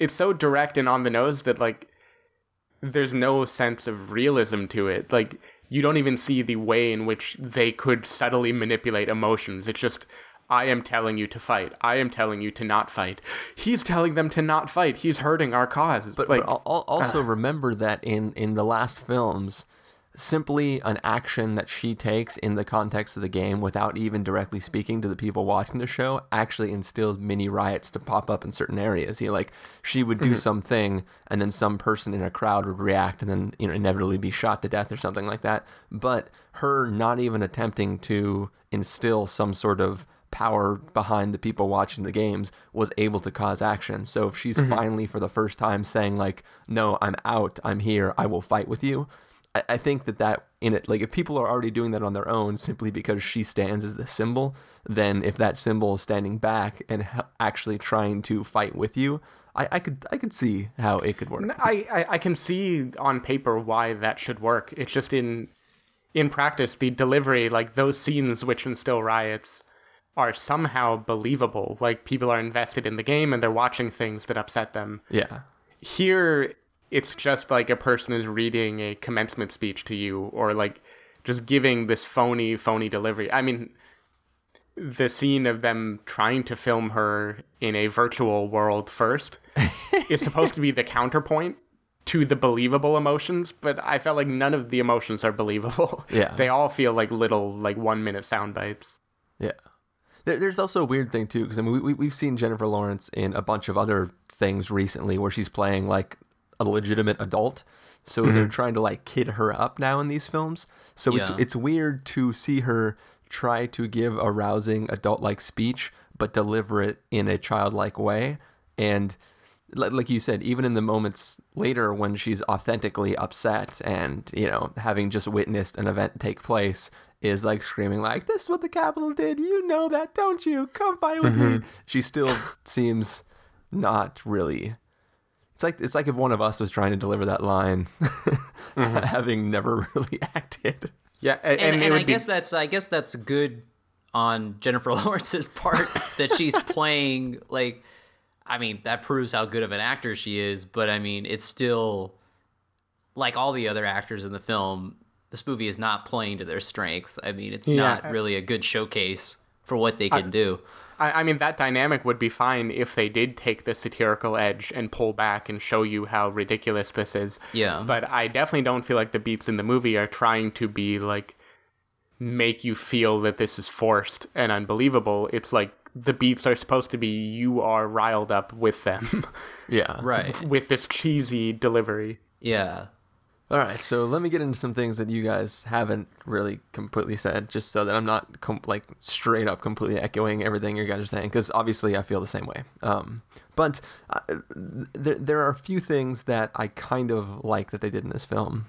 E: it's so direct and on the nose that like there's no sense of realism to it. Like you don't even see the way in which they could subtly manipulate emotions. It's just I am telling you to fight. I am telling you to not fight. He's telling them to not fight. He's hurting our cause.
C: But,
E: like
C: but al- al- also remember that in in the last films, simply an action that she takes in the context of the game without even directly speaking to the people watching the show actually instilled mini riots to pop up in certain areas. You know, like she would do
E: Mhm.
C: something and then some person in a crowd would react and then you know inevitably be shot to death or something like that. But her not even attempting to instill some sort of power behind the people watching the games was able to cause action. So if she's
E: Mhm.
C: finally for the first time saying like, "No, I'm out. I'm here. I will fight with you." I, I think that that in it, like if people are already doing that on their own simply because she stands as the symbol, then if that symbol is standing back and h- actually trying to fight with you, I, I could I could see how it could work.
E: I, I I can see on paper why that should work. It's just in in practice the delivery, like those scenes which instill riots, are somehow believable. Like people are invested in the game and they're watching things that upset them.
C: Yeah.
E: Here, it's just like a person is reading a commencement speech to you, or like just giving this phony, phony delivery. I mean, the scene of them trying to film her in a virtual world first is supposed to be the counterpoint to the believable emotions, but I felt like none of the emotions are believable.
C: Yeah.
E: They all feel like little, like one minute sound bites.
C: Yeah. There, there's also a weird thing too, because I mean, we, we we've seen Jennifer Lawrence in a bunch of other things recently where she's playing like a legitimate adult. So they're
E: Mhm.
C: trying to like kid her up now in these films. So it's
D: Yeah.
C: it's weird to see her try to give a rousing adult-like speech, but deliver it in a childlike way. And like you said, even in the moments later when she's authentically upset and you know having just witnessed an event take place, is like screaming like, "This is what the Capitol did. You know that, don't you? Come fight with me."
E: Mhm.
C: She still seems not really. It's like it's like if one of us was trying to deliver that line, having never really acted.
E: Yeah,
D: and, and, I guess that's I guess that's good on Jennifer Lawrence's part that she's playing like I mean that proves how good of an actor she is but I mean it's still like all the other actors in the film this movie is not playing to their strengths I mean it's
E: Yeah.
D: not really a good showcase for what they can do
E: I, I mean, that dynamic would be fine if they did take the satirical edge and pull back and show you how ridiculous this is.
D: Yeah.
E: But I definitely don't feel like the beats in the movie are trying to be like make you feel that this is forced and unbelievable. It's like the beats are supposed to be you are riled up with them.
C: Yeah.
D: Right.
E: with this cheesy delivery.
D: Yeah.
C: All right, so let me get into some things that you guys haven't really completely said, just so that I'm not com- like straight up completely echoing everything you guys are saying, because obviously I feel the same way. Um, but uh, there there are a few things that I kind of like that they did in this film.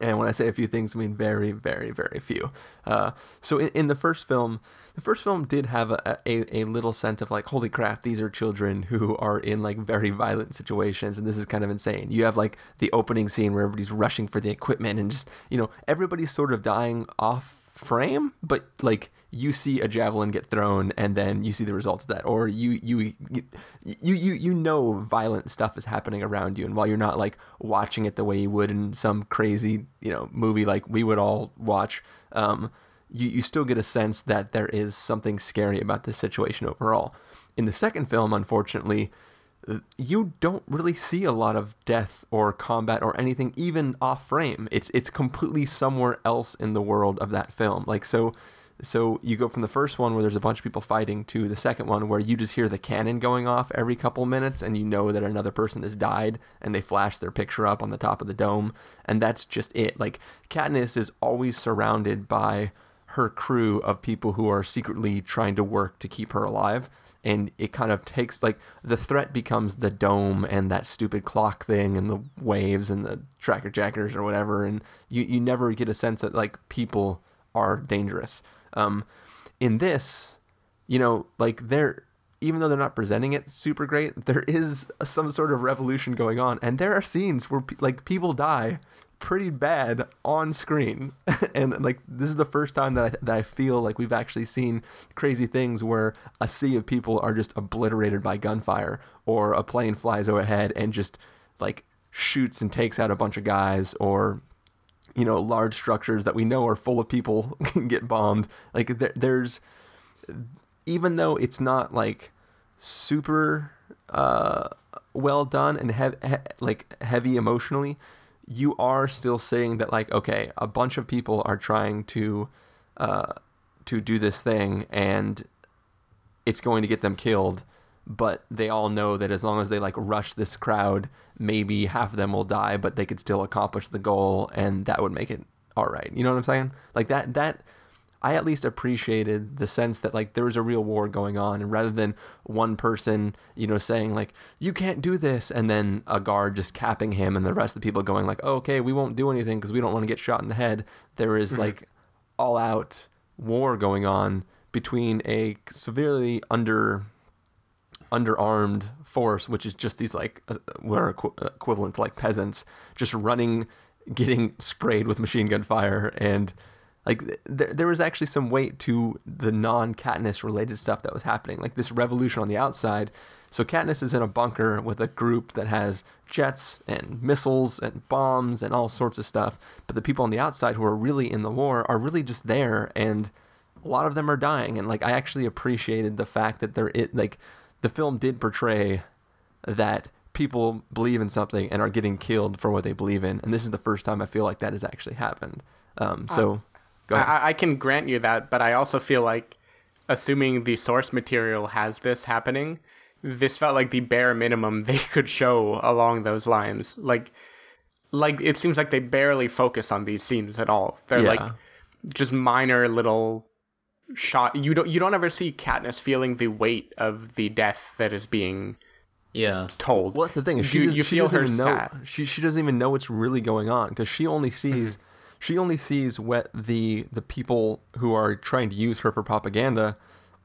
C: And when I say a few things, I mean very, very, very few. Uh, so in, in the first film, the first film did have a, a, a little sense of like, holy crap, these are children who are in like very violent situations, and this is kind of insane. You have like the opening scene where everybody's rushing for the equipment, and just you know everybody's sort of dying off frame, but like you see a javelin get thrown, and then you see the result of that, or you you you you you, know violent stuff is happening around you, and while you're not like watching it the way you would in some crazy you know movie like we would all watch, um, you you still get a sense that there is something scary about this situation overall. In the second film, unfortunately, you don't really see a lot of death or combat or anything even off frame. It's it's completely somewhere else in the world of that film. Like so so you go from the first one where there's a bunch of people fighting to the second one where you just hear the cannon going off every couple minutes and you know that another person has died and they flash their picture up on the top of the dome and that's just it. Like Katniss is always surrounded by her crew of people who are secretly trying to work to keep her alive and it kind of takes like the threat becomes the dome and that stupid clock thing and the waves and the tracker jackers or whatever and you, you never get a sense that like people are dangerous. Um, in this, you know, like they're even though they're not presenting it super great, there is some sort of revolution going on, and there are scenes where like people die pretty bad on screen, and like this is the first time that I, that I feel like we've actually seen crazy things where a sea of people are just obliterated by gunfire, or a plane flies overhead and just like shoots and takes out a bunch of guys, or you know large structures that we know are full of people get bombed. Like there, there's even though it's not like super uh, well done and hev- he- like heavy emotionally, you are still saying that like okay, a bunch of people are trying to uh, to do this thing and it's going to get them killed, but they all know that as long as they like rush this crowd, maybe half of them will die, but they could still accomplish the goal and that would make it all right. You know what I'm saying? Like that that I at least appreciated the sense that like there was a real war going on, and rather than one person, you know, saying like you can't do this, and then a guard just capping him, and the rest of the people going like, oh, okay, we won't do anything because we don't want to get shot in the head. There is, like all out war going on between a severely under underarmed force, which is just these like uh, what are equi- equivalent to like peasants, just running, getting sprayed with machine gun fire, and like th- there was actually some weight to the non Katniss related stuff that was happening, like this revolution on the outside. So Katniss is in a bunker with a group that has jets and missiles and bombs and all sorts of stuff, but the people on the outside who are really in the war are really just there and a lot of them are dying and like I actually appreciated the fact that there it like the film did portray that people believe in something and are getting killed for what they believe in and this is the first time I feel like that has actually happened. Um, so go ahead.
E: I, I can grant you that, but I also feel like, assuming the source material has this happening, this felt like the bare minimum they could show along those lines. Like, like it seems like they barely focus on these scenes at all. They're
C: Yeah.
E: like just minor little shot. You don't you don't ever see Katniss feeling the weight of the death that is being
D: Yeah.
E: told.
C: Well, that's the thing. She,
E: you,
C: does,
E: you
C: she
E: feel
C: doesn't
E: her
C: even know.
E: sad.
C: She she doesn't even know what's really going on because she only sees she only sees what the the people who are trying to use her for propaganda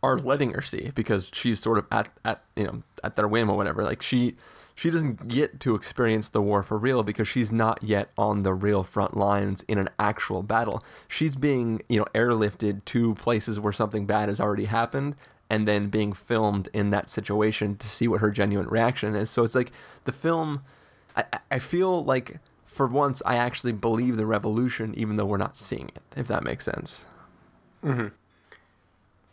C: are letting her see because she's sort of at at you know at their whim or whatever. Like she she doesn't get to experience the war for real because she's not yet on the real front lines in an actual battle. She's being you know airlifted to places where something bad has already happened and then being filmed in that situation to see what her genuine reaction is. So it's like the film. I, I- feel like for once I actually believe the revolution, even though we're not seeing it. If that makes sense. Mhm.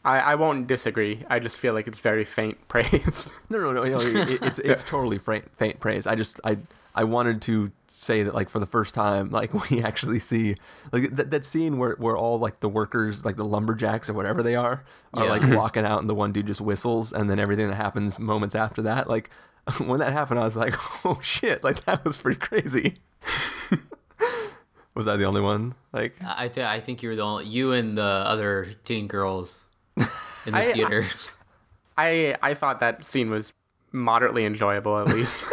E: I, I won't disagree. I just feel like it's very faint praise.
C: No, no, no. no it, it's it's totally faint, faint praise. I just I I wanted to say that like for the first time, like we actually see like that, that scene where where all like the workers, like the lumberjacks or whatever they are, are
D: Yeah.
C: like walking out, and the one dude just whistles, and then everything that happens moments after that, like when that happened, I was like, oh shit, like that was pretty crazy. was I the only one? Like,
D: I th- I think you were the only you and the other teen girls in the
E: I-
D: theater.
E: I I thought that scene was moderately enjoyable at least.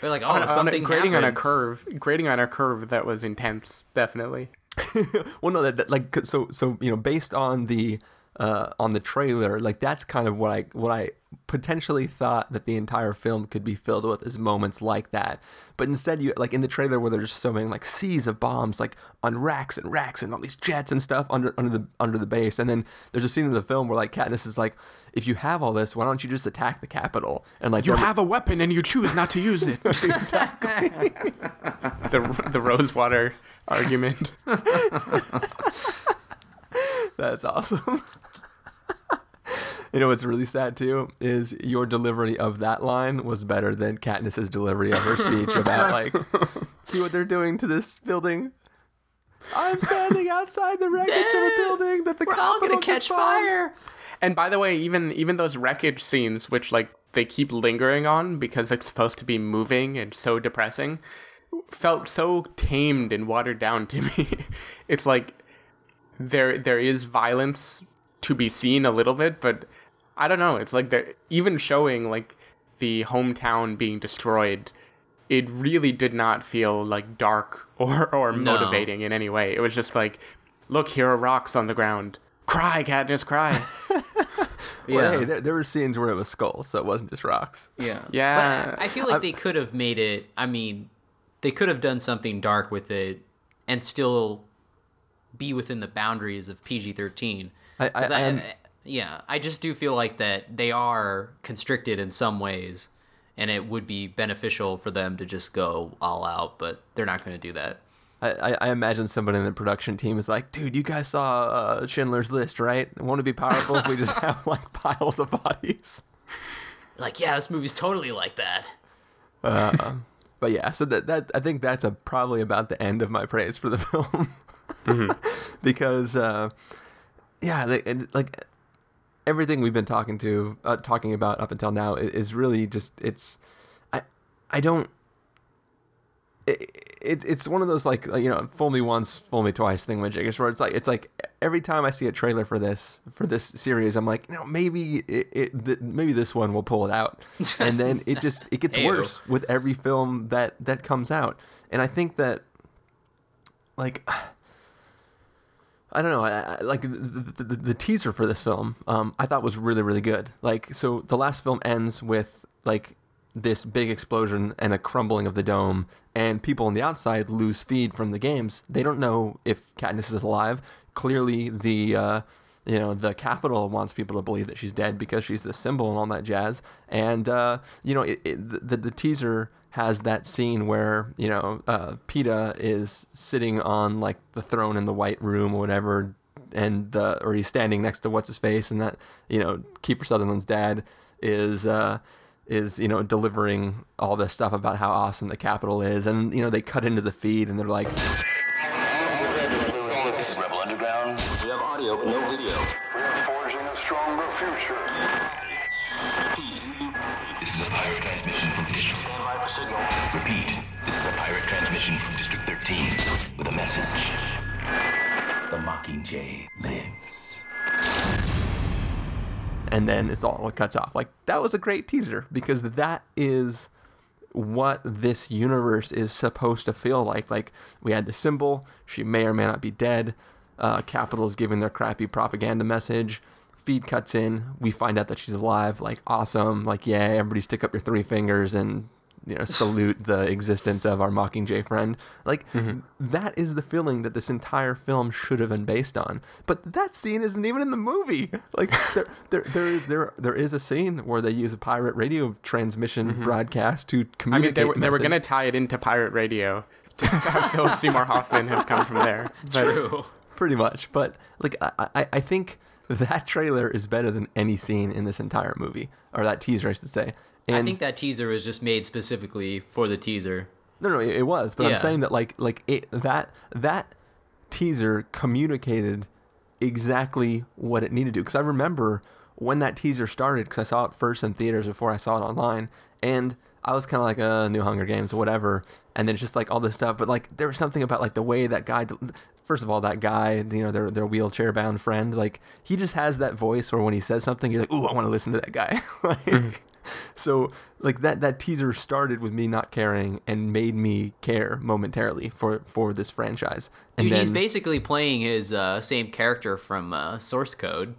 D: They're like, oh,
E: on, on a,
D: something
E: grading on a curve, grading on a curve that was intense, definitely.
C: well no that, that like 'cause- so so you know based on the uh on the trailer like that's kind of what i what i potentially thought that the entire film could be filled with is moments like that but instead you like in the trailer where there's just so many like seas of bombs like on racks and racks and all these jets and stuff under under the under the base and then there's a scene in the film where like Katniss is like if you have all this why don't you just attack the Capitol and like
E: You have a weapon and you choose not to use it. Exactly. the the Rosewater argument.
C: That's awesome. you know what's really sad too is your delivery of that line was better than Katniss's delivery of her speech about like, see what they're doing to this building. I'm standing outside the wreckage of a building that the
D: We're all gonna catch
C: bombed."
D: fire.
E: And by the way, even even those wreckage scenes, which like they keep lingering on because it's supposed to be moving and so depressing, felt so tamed and watered down to me. it's like there there is violence to be seen a little bit, but I don't know. It's like they're even showing like the hometown being destroyed. It really did not feel like dark or or
D: No.
E: motivating in any way. It was just like, look, here are rocks on the ground. Cry, Katniss, cry.
C: Well, hey, there, there were scenes where it was skulls, so it wasn't just rocks.
D: Yeah.
E: Yeah.
D: But I, I feel like they could have made it. I mean, they could have done something dark with it and still be within the boundaries of PG 13.
C: I- I- I am- uh,
D: yeah, I just do feel like that they are constricted in some ways, and it would be beneficial for them to just go all out, but they're not going to do that.
C: I, I, I imagine somebody in the production team is like, dude, you guys saw uh, Schindler's List, right? Won't it be powerful if we just have like piles of bodies?
D: Like, yeah, this movie's totally like that.
C: Uh, um, But yeah, so that that I think that's a, probably about the end of my praise for the film, because uh, yeah, like, like everything we've been talking to uh, talking about up until now is, is really just it's I I don't it, it, it's one of those like you know fool me once fool me twice thing with Jiggers where it's like it's like every time I see a trailer for this for this series I'm like you know maybe it, it th- maybe this one will pull it out and then it just it gets worse with every film that that comes out and I think that like I don't know. I, I, like the, the, the, the teaser for this film, um, I thought was really really good. Like so, the last film ends with like this big explosion and a crumbling of the dome, and people on the outside lose feed from the games. They don't know if Katniss is alive. Clearly, the uh, you know the Capitol wants people to believe that she's dead because she's the symbol and all that jazz. And uh, you know, it, it, the the teaser has that scene where you know uh, Peeta is sitting on like the throne in the White Room or whatever, and the or he's standing next to what's his face, and that you know Kiefer Sutherland's dad is. Uh, is you know delivering all this stuff about how awesome the Capitol is, and you know they cut into the feed and they're like,
J: This is Rebel Underground. We have audio, but no video.
G: We're forging a stronger future.
J: This is a pirate transmission from District. Stand by for signal. Repeat. This is a pirate transmission from District 13 with a message. The Mockingjay lives.
C: And then it's all it cuts off. Like that was a great teaser because that is what this universe is supposed to feel like. Like we had the symbol, she may or may not be dead. Uh, Capitol's giving their crappy propaganda message. Feed cuts in, we find out that she's alive. Like awesome, like yeah, everybody stick up your three fingers and you know salute the existence of our Mockingjay friend. Like mm-hmm. that is the feeling that this entire film should have been based on. But that scene isn't even in the movie. Like there there there there, there is a scene where they use a pirate radio transmission mm-hmm. broadcast to
E: I mean,
C: communicate.
E: they were, they were going to tie it into pirate radio. To have Philip Seymour Hoffman have come from there. But
D: True.
C: pretty much. But like I, I, I think that trailer is better than any scene in this entire movie, or that teaser, I should say. And
D: I think that teaser was just made specifically for the teaser.
C: No, no, it, was, but I'm saying that like like it, that that teaser communicated exactly what it needed to. Because I remember when that teaser started, because I saw it first in theaters before I saw it online, and I was kind of like, uh, New Hunger Games, whatever. And then it's just like all this stuff, but like there was something about like the way that guy. First of all, that guy, you know, their their wheelchair bound friend, like he just has that voice where when he says something, you're like, ooh, I want to listen to that guy. like, so like that that teaser started with me not caring and made me care momentarily for for this franchise. And
D: Dude,
C: then
D: he's basically playing his uh, same character from uh, Source Code.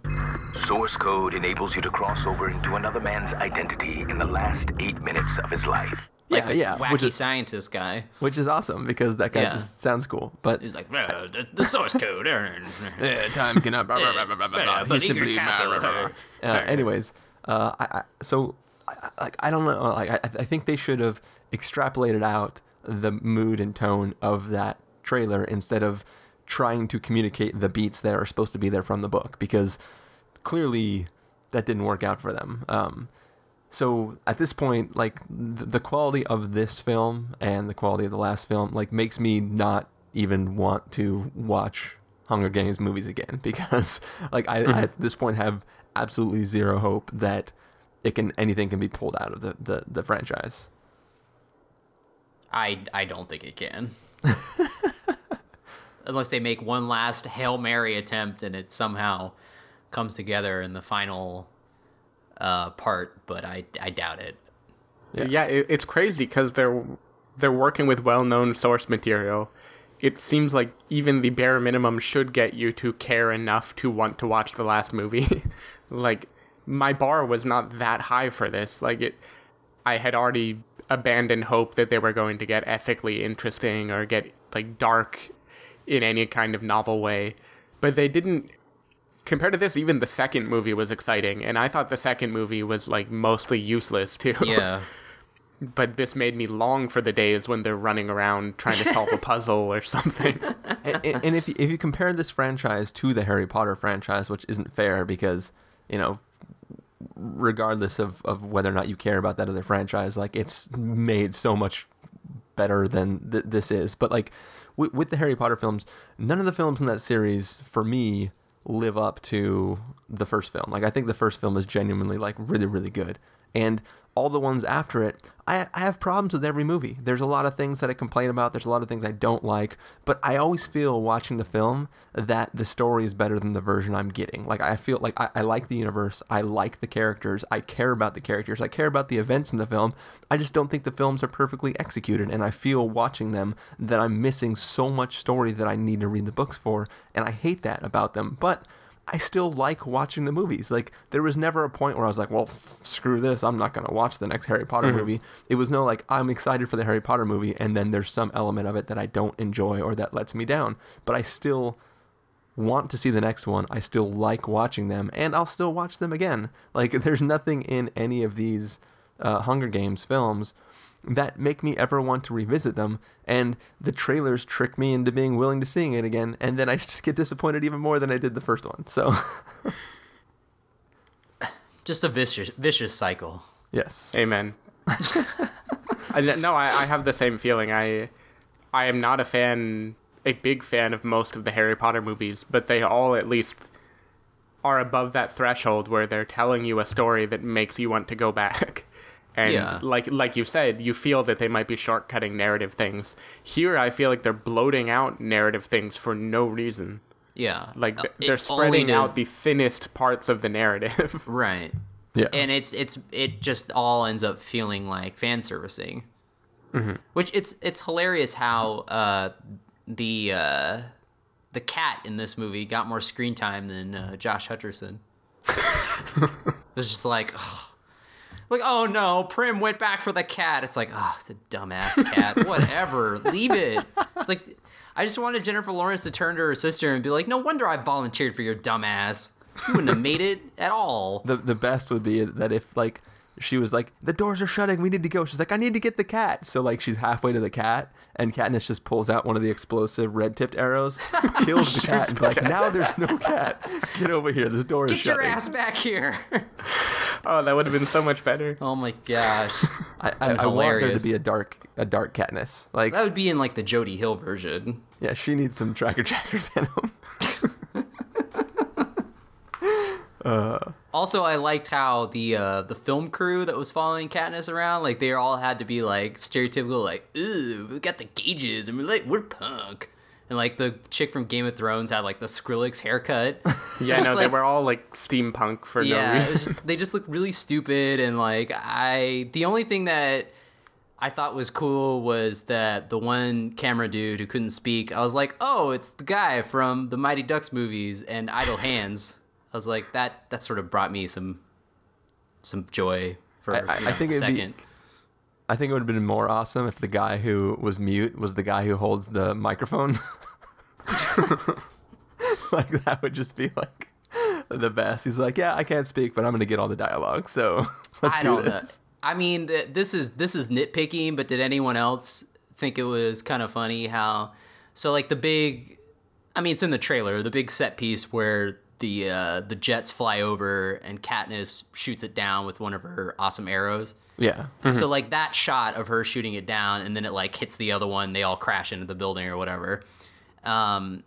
J: Source code enables you to cross over into another man's identity in the last eight minutes of his life.
C: yeah,
D: Like the
C: yeah,
D: wacky
C: which is
D: scientist guy.
C: which is awesome because that guy
D: Yeah.
C: just sounds cool. But
D: He's like, "Uh, the, the source code.
C: yeah, time cannot. Blah, blah, blah, blah, blah, blah, blah. He's simply- blah, blah, blah, blah. Uh, anyways, uh, I, I, so I, like I don't know. Like I, I think they should have extrapolated out the mood and tone of that trailer instead of trying to communicate the beats that are supposed to be there from the book because clearly that didn't work out for them. Um, so at this point, like th- the quality of this film and the quality of the last film, like makes me not even want to watch Hunger Games movies again because, like, I, I at this point have absolutely zero hope that it can anything can be pulled out of the the, the franchise.
D: I, I don't think it can. Unless they make one last Hail Mary attempt and it somehow comes together in the final uh, part, but I, I doubt it.
E: yeah, it, it's crazy because they're they're working with well-known source material, it seems like even the bare minimum should get you to care enough to want to watch the last movie. like my bar was not that high for this. Like it I had already abandoned hope that they were going to get ethically interesting or get like dark in any kind of novel way. But they didn't compared to this even the second movie was exciting and I thought the second movie was like mostly useless too.
D: Yeah.
E: but this made me long for the days when they're running around trying to solve a puzzle or something.
C: and, and- and if you, if you compare this franchise to the Harry Potter franchise, which isn't fair because you know, regardless of of whether or not you care about that other franchise, like it's made so much better than th- this is. But like with, with the Harry Potter films, none of the films in that series for me live up to the first film. Like I think the first film is genuinely like really really good. And all the ones after it, I, I have problems with every movie. There's a lot of things that I complain about. There's a lot of things I don't like. But I always feel watching the film that the story is better than the version I'm getting. Like I feel like I, I like the universe. I like the characters. I care about the characters. I care about the events in the film. I just don't think the films are perfectly executed. And I feel watching them that I'm missing so much story that I need to read the books for. And I hate that about them. But I still like watching the movies. Like there was never a point where I was like, "Well, f- screw this. I'm not going to watch the next Harry Potter
E: Mhm.
C: movie." It was no like I'm excited for the Harry Potter movie and then there's some element of it that I don't enjoy or that lets me down, but I still want to see the next one. I still like watching them and I'll still watch them again. Like there's nothing in any of these uh, Hunger Games films that make me ever want to revisit them and the trailers trick me into being willing to seeing it again and then I just get disappointed even more than I did the first one. So
D: Just a vicious vicious cycle.
C: yes.
E: Amen. I, uh, no, I, I have the same feeling. I I am not a fan, a big fan of most of the Harry Potter movies, but they all at least are above that threshold where they're telling you a story that makes you want to go back. And
D: Yeah.
E: like like you said, you feel that they might be shortcutting narrative things. Here, I feel like they're bloating out narrative things for no reason.
D: Yeah.
E: Like th-
D: Uh,
E: they're spreading
D: to-
E: out the thinnest parts of the narrative.
D: Right.
C: Yeah.
D: And it's it's it just all ends up feeling like fan servicing.
E: Mhm.
D: Which it's it's hilarious how uh, the uh, the cat in this movie got more screen time than uh, Josh Hutcherson. it was just like, ugh. Like oh no, Prim went back for the cat. It's like, oh, the dumbass cat. Whatever, leave it. It's like I just wanted Jennifer Lawrence to turn to her sister and be like, no wonder I volunteered for your dumbass. You wouldn't have made it at all.
C: The the best would be that if like she was like the doors are shutting, we need to go. She's like I need to get the cat. So like she's halfway to the cat, and Katniss just pulls out one of the explosive red tipped arrows, kills the cat, and be like now there's no cat. Get over here. This door is shutting."
D: Get your
C: shutting.
D: ass back here.
E: oh, that would have been so much better.
D: Oh my gosh.
C: I, I, I want there to be a dark a dark Katniss. Like
D: That would be in like the Jody Hill version.
C: yeah, she needs some tracker tracker venom. Uh,
D: Also, I liked how the uh, the film crew that was following Katniss around, like they all had to be like stereotypical, like, "Ooh, we got the gauges, and we're like, we're punk." And like the chick from Game of Thrones had like the Skrillex haircut.
E: Yeah,
D: Just,
E: no, they were all like steampunk for
D: yeah,
E: no reason.
D: just, they just look really stupid and like I the only thing that I thought was cool was that the one camera dude who couldn't speak, I was like, "Oh, it's the guy from the Mighty Ducks movies and Idle Hands." I was like, that that sort of brought me some some joy for
C: I, I,
D: you know,
C: I think
D: a
C: it'd be-
D: second.
C: I think it would have been more awesome if the guy who was mute was the guy who holds the microphone. like that would just be like the best. He's like, yeah, I can't speak, but I'm gonna get all the dialogue. So let's
D: I
C: do this.
D: know. I mean, th- this is this is nitpicking, but did anyone else think it was kind of funny how? So like the big, I mean, it's in the trailer. The big set piece where the uh, the jets fly over and Katniss shoots it down with one of her awesome arrows.
C: Yeah.
D: So like that shot of her shooting it down and then it like hits the other one, they all crash into the building or whatever. Um,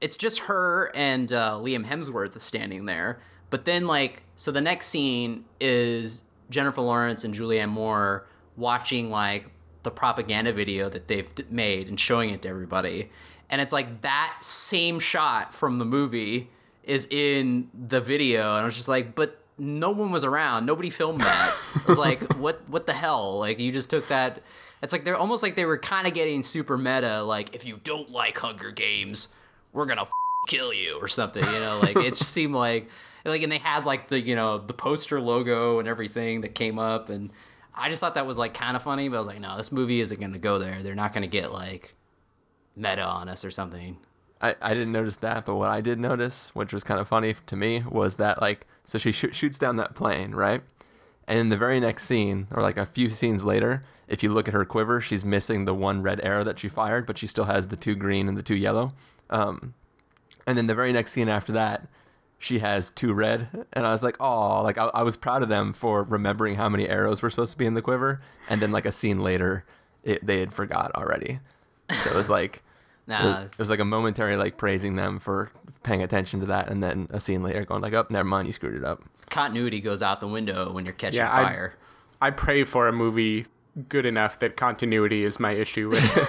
D: it's just her and uh, Liam Hemsworth standing there. But then like so the next scene is Jennifer Lawrence and Julianne Moore watching like the propaganda video that they've made and showing it to everybody. And it's like that same shot from the movie is in the video and I was just like, but no one was around. Nobody filmed that. It was like, what what the hell? Like you just took that. It's like they're almost like they were kind of getting super meta. Like if you don't like Hunger Games, we're gonna f- kill you or something. You know, like it just seemed like like and they had like the you know the poster logo and everything that came up and I just thought that was like kind of funny. But I was like, no, this movie isn't gonna go there. They're not gonna get like meta on us or something.
C: I, I didn't notice that, but what I did notice, which was kind of funny to me, was that like so she sh- shoots down that plane, right? And in the very next scene, or like a few scenes later, if you look at her quiver, she's missing the one red arrow that she fired, but she still has the two green and the two yellow. Um, and then the very next scene after that, she has two red, and I was like, oh, like I, I was proud of them for remembering how many arrows were supposed to be in the quiver. And then like a scene later, it, they had forgot already. So it was like.
D: Nah.
C: It, it was like a momentary like praising them for paying attention to that, and then a scene later going like, "Oh, never mind, you screwed it up."
D: Continuity goes out the window when you're catching
E: Yeah, I-
D: fire.
E: I pray for a movie good enough that continuity is my issue with.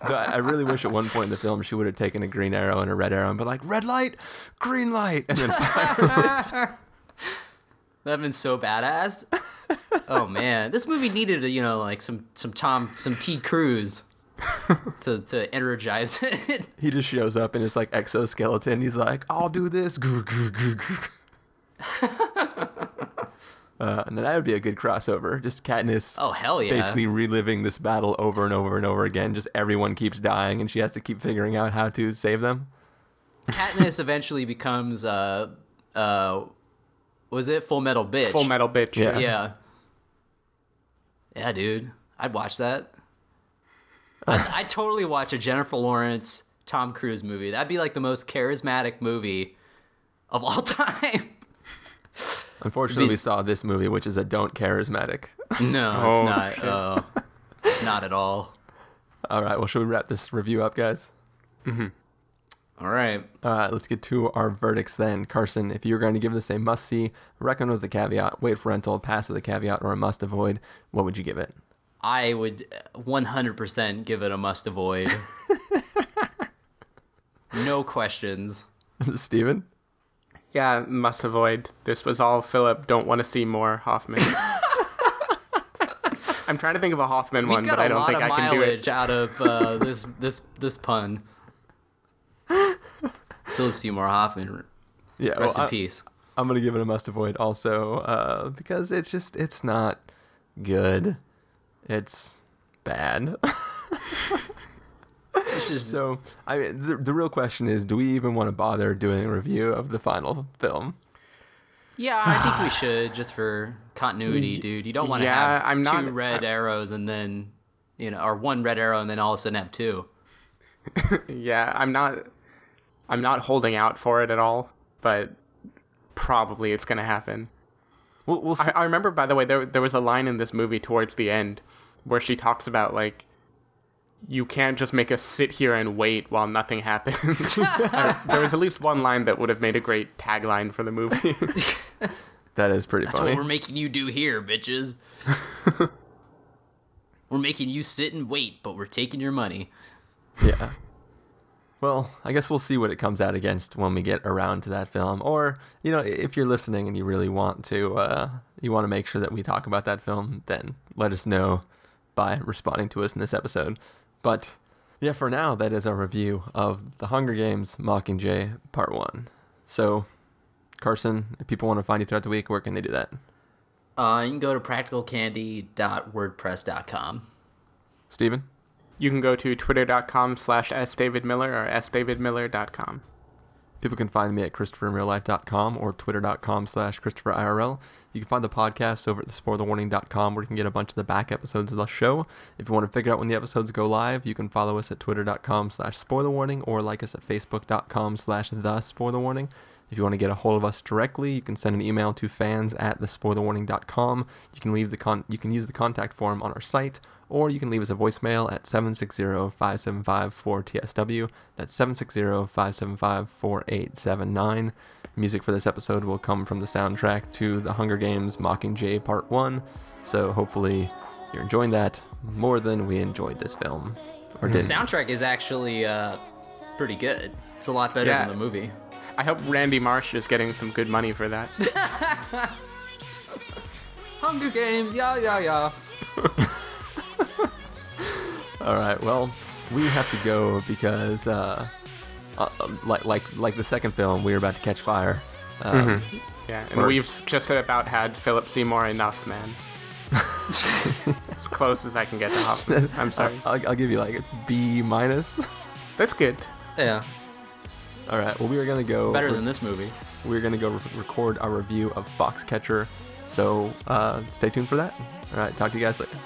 C: But I I really wish at one point in the film she would have taken a green arrow and a red arrow and been like, "Red light, green light," and then fire.
D: That'd have been so badass. oh man, this movie needed you know like some some Tom some T Cruz to to energize it.
C: he just shows up in his like exoskeleton. He's like, "I'll do this." Uh, and then that would be a good crossover. Just Katniss.
D: Oh, hell yeah.
C: Basically reliving this battle over and over and over again. Just everyone keeps dying, and she has to keep figuring out how to save them.
D: Katniss eventually becomes uh uh was it Full Metal Bitch?
E: Full Metal Bitch.
C: Yeah.
D: Yeah. Yeah, dude. I'd watch that. I'd, I'd totally watch a Jennifer Lawrence Tom Cruise movie. That'd be like the most charismatic movie of all time.
C: Unfortunately,
D: Be-
C: we saw this movie, which is a don't charismatic.
D: No, it's
E: Oh,
D: not. Uh, not at all.
C: All right, well, should we wrap this review up, guys?
D: All right.
C: Uh, let's get to our verdicts then. Carson, if you're going to give this a must see, recommend with a caveat, wait for rental, pass with a caveat, or a must avoid, what would you give it?
D: I would 100% give it a must avoid. no questions.
C: Stephen?
E: Yeah, must avoid. This was all Philip. Don't want to see more Hoffman. I'm trying to think of a Hoffman
D: We've
E: one, but I don't think I can do it.
D: mileage out of uh, this this this pun. Philip Seymour Hoffman,
C: Yeah,
D: rest
C: well,
D: in
C: I-
D: peace.
C: I'm gonna give it a must avoid also uh, because it's just it's not good. It's bad.
D: It's just
C: so I mean, the, the real question is, do we even want to bother doing a review of the final film?
D: yeah, I think we should just for continuity, dude. You don't want to
E: Yeah,
D: have
E: I'm
D: two
E: not-
D: red arrows and then you know, or one red arrow and then all of a sudden have two.
E: Yeah, I'm not. I'm not holding out for it at all, but probably it's gonna happen.
C: We'll, we'll see.
E: I, I remember, by the way, there there was a line in this movie towards the end where she talks about like, you can't just make us sit here and wait while nothing happens. Uh, there was at least one line that would have made a great tagline for the movie.
C: that is pretty
D: That's
C: funny.
D: what we're making you do here, bitches. we're making you sit and wait, but we're taking your money.
C: Yeah. Well, I guess we'll see what it comes out against when we get around to that film. Or, you know, if you're listening and you really want to, uh, you want to make sure that we talk about that film, then let us know by responding to us in this episode. But yeah, for now, that is our review of The Hunger Games Mockingjay Part 1. So, Carson, if people want to find you throughout the week, where can they do that?
D: Uh, you can go to practicalcandy.wordpress.com.
C: Stephen?
E: You can go to twitter.com slash sdavidmiller or sdavidmiller.com.
C: People can find me at ChristopherInRealLife.com or Twitter.com slash ChristopherIRL. You can find the podcast over at TheSpoilerWarning.com where you can get a bunch of the back episodes of the show. If you want to figure out when the episodes go live, you can follow us at Twitter.com slash SpoilerWarning or like us at Facebook.com slash The SpoilerWarning. If you want to get a hold of us directly, you can send an email to fans at thespoilerwarning.com. You can leave the con- you can use the contact form on our site, or you can leave us a voicemail at 760-575-4TSW. That's 760-575-4879. Music for this episode will come from the soundtrack to The Hunger Games Mockingjay Part 1. So hopefully you're enjoying that more than we enjoyed this film. Or
D: The
C: didn't.
D: soundtrack is actually uh, pretty good. It's a lot better
E: Yeah.
D: than the movie.
E: I hope Randy Marsh is getting some good money for that.
D: Hunger Games, yeah, yeah, yeah.
C: All right. Well, we have to go because, uh, uh, like like like the second film, we are about to catch fire. Um,
E: Yeah, and
C: Or-
E: we've just about had Philip Seymour enough, man. as close as I can get to Hoffman. I'm sorry.
C: I'll, I'll give you like a B minus.
E: That's good.
D: Yeah,
C: All right. Well, we are gonna go
D: better than this movie.
C: We're gonna go re- record our review of Foxcatcher. So uh, stay tuned for that. All right. Talk to you guys later.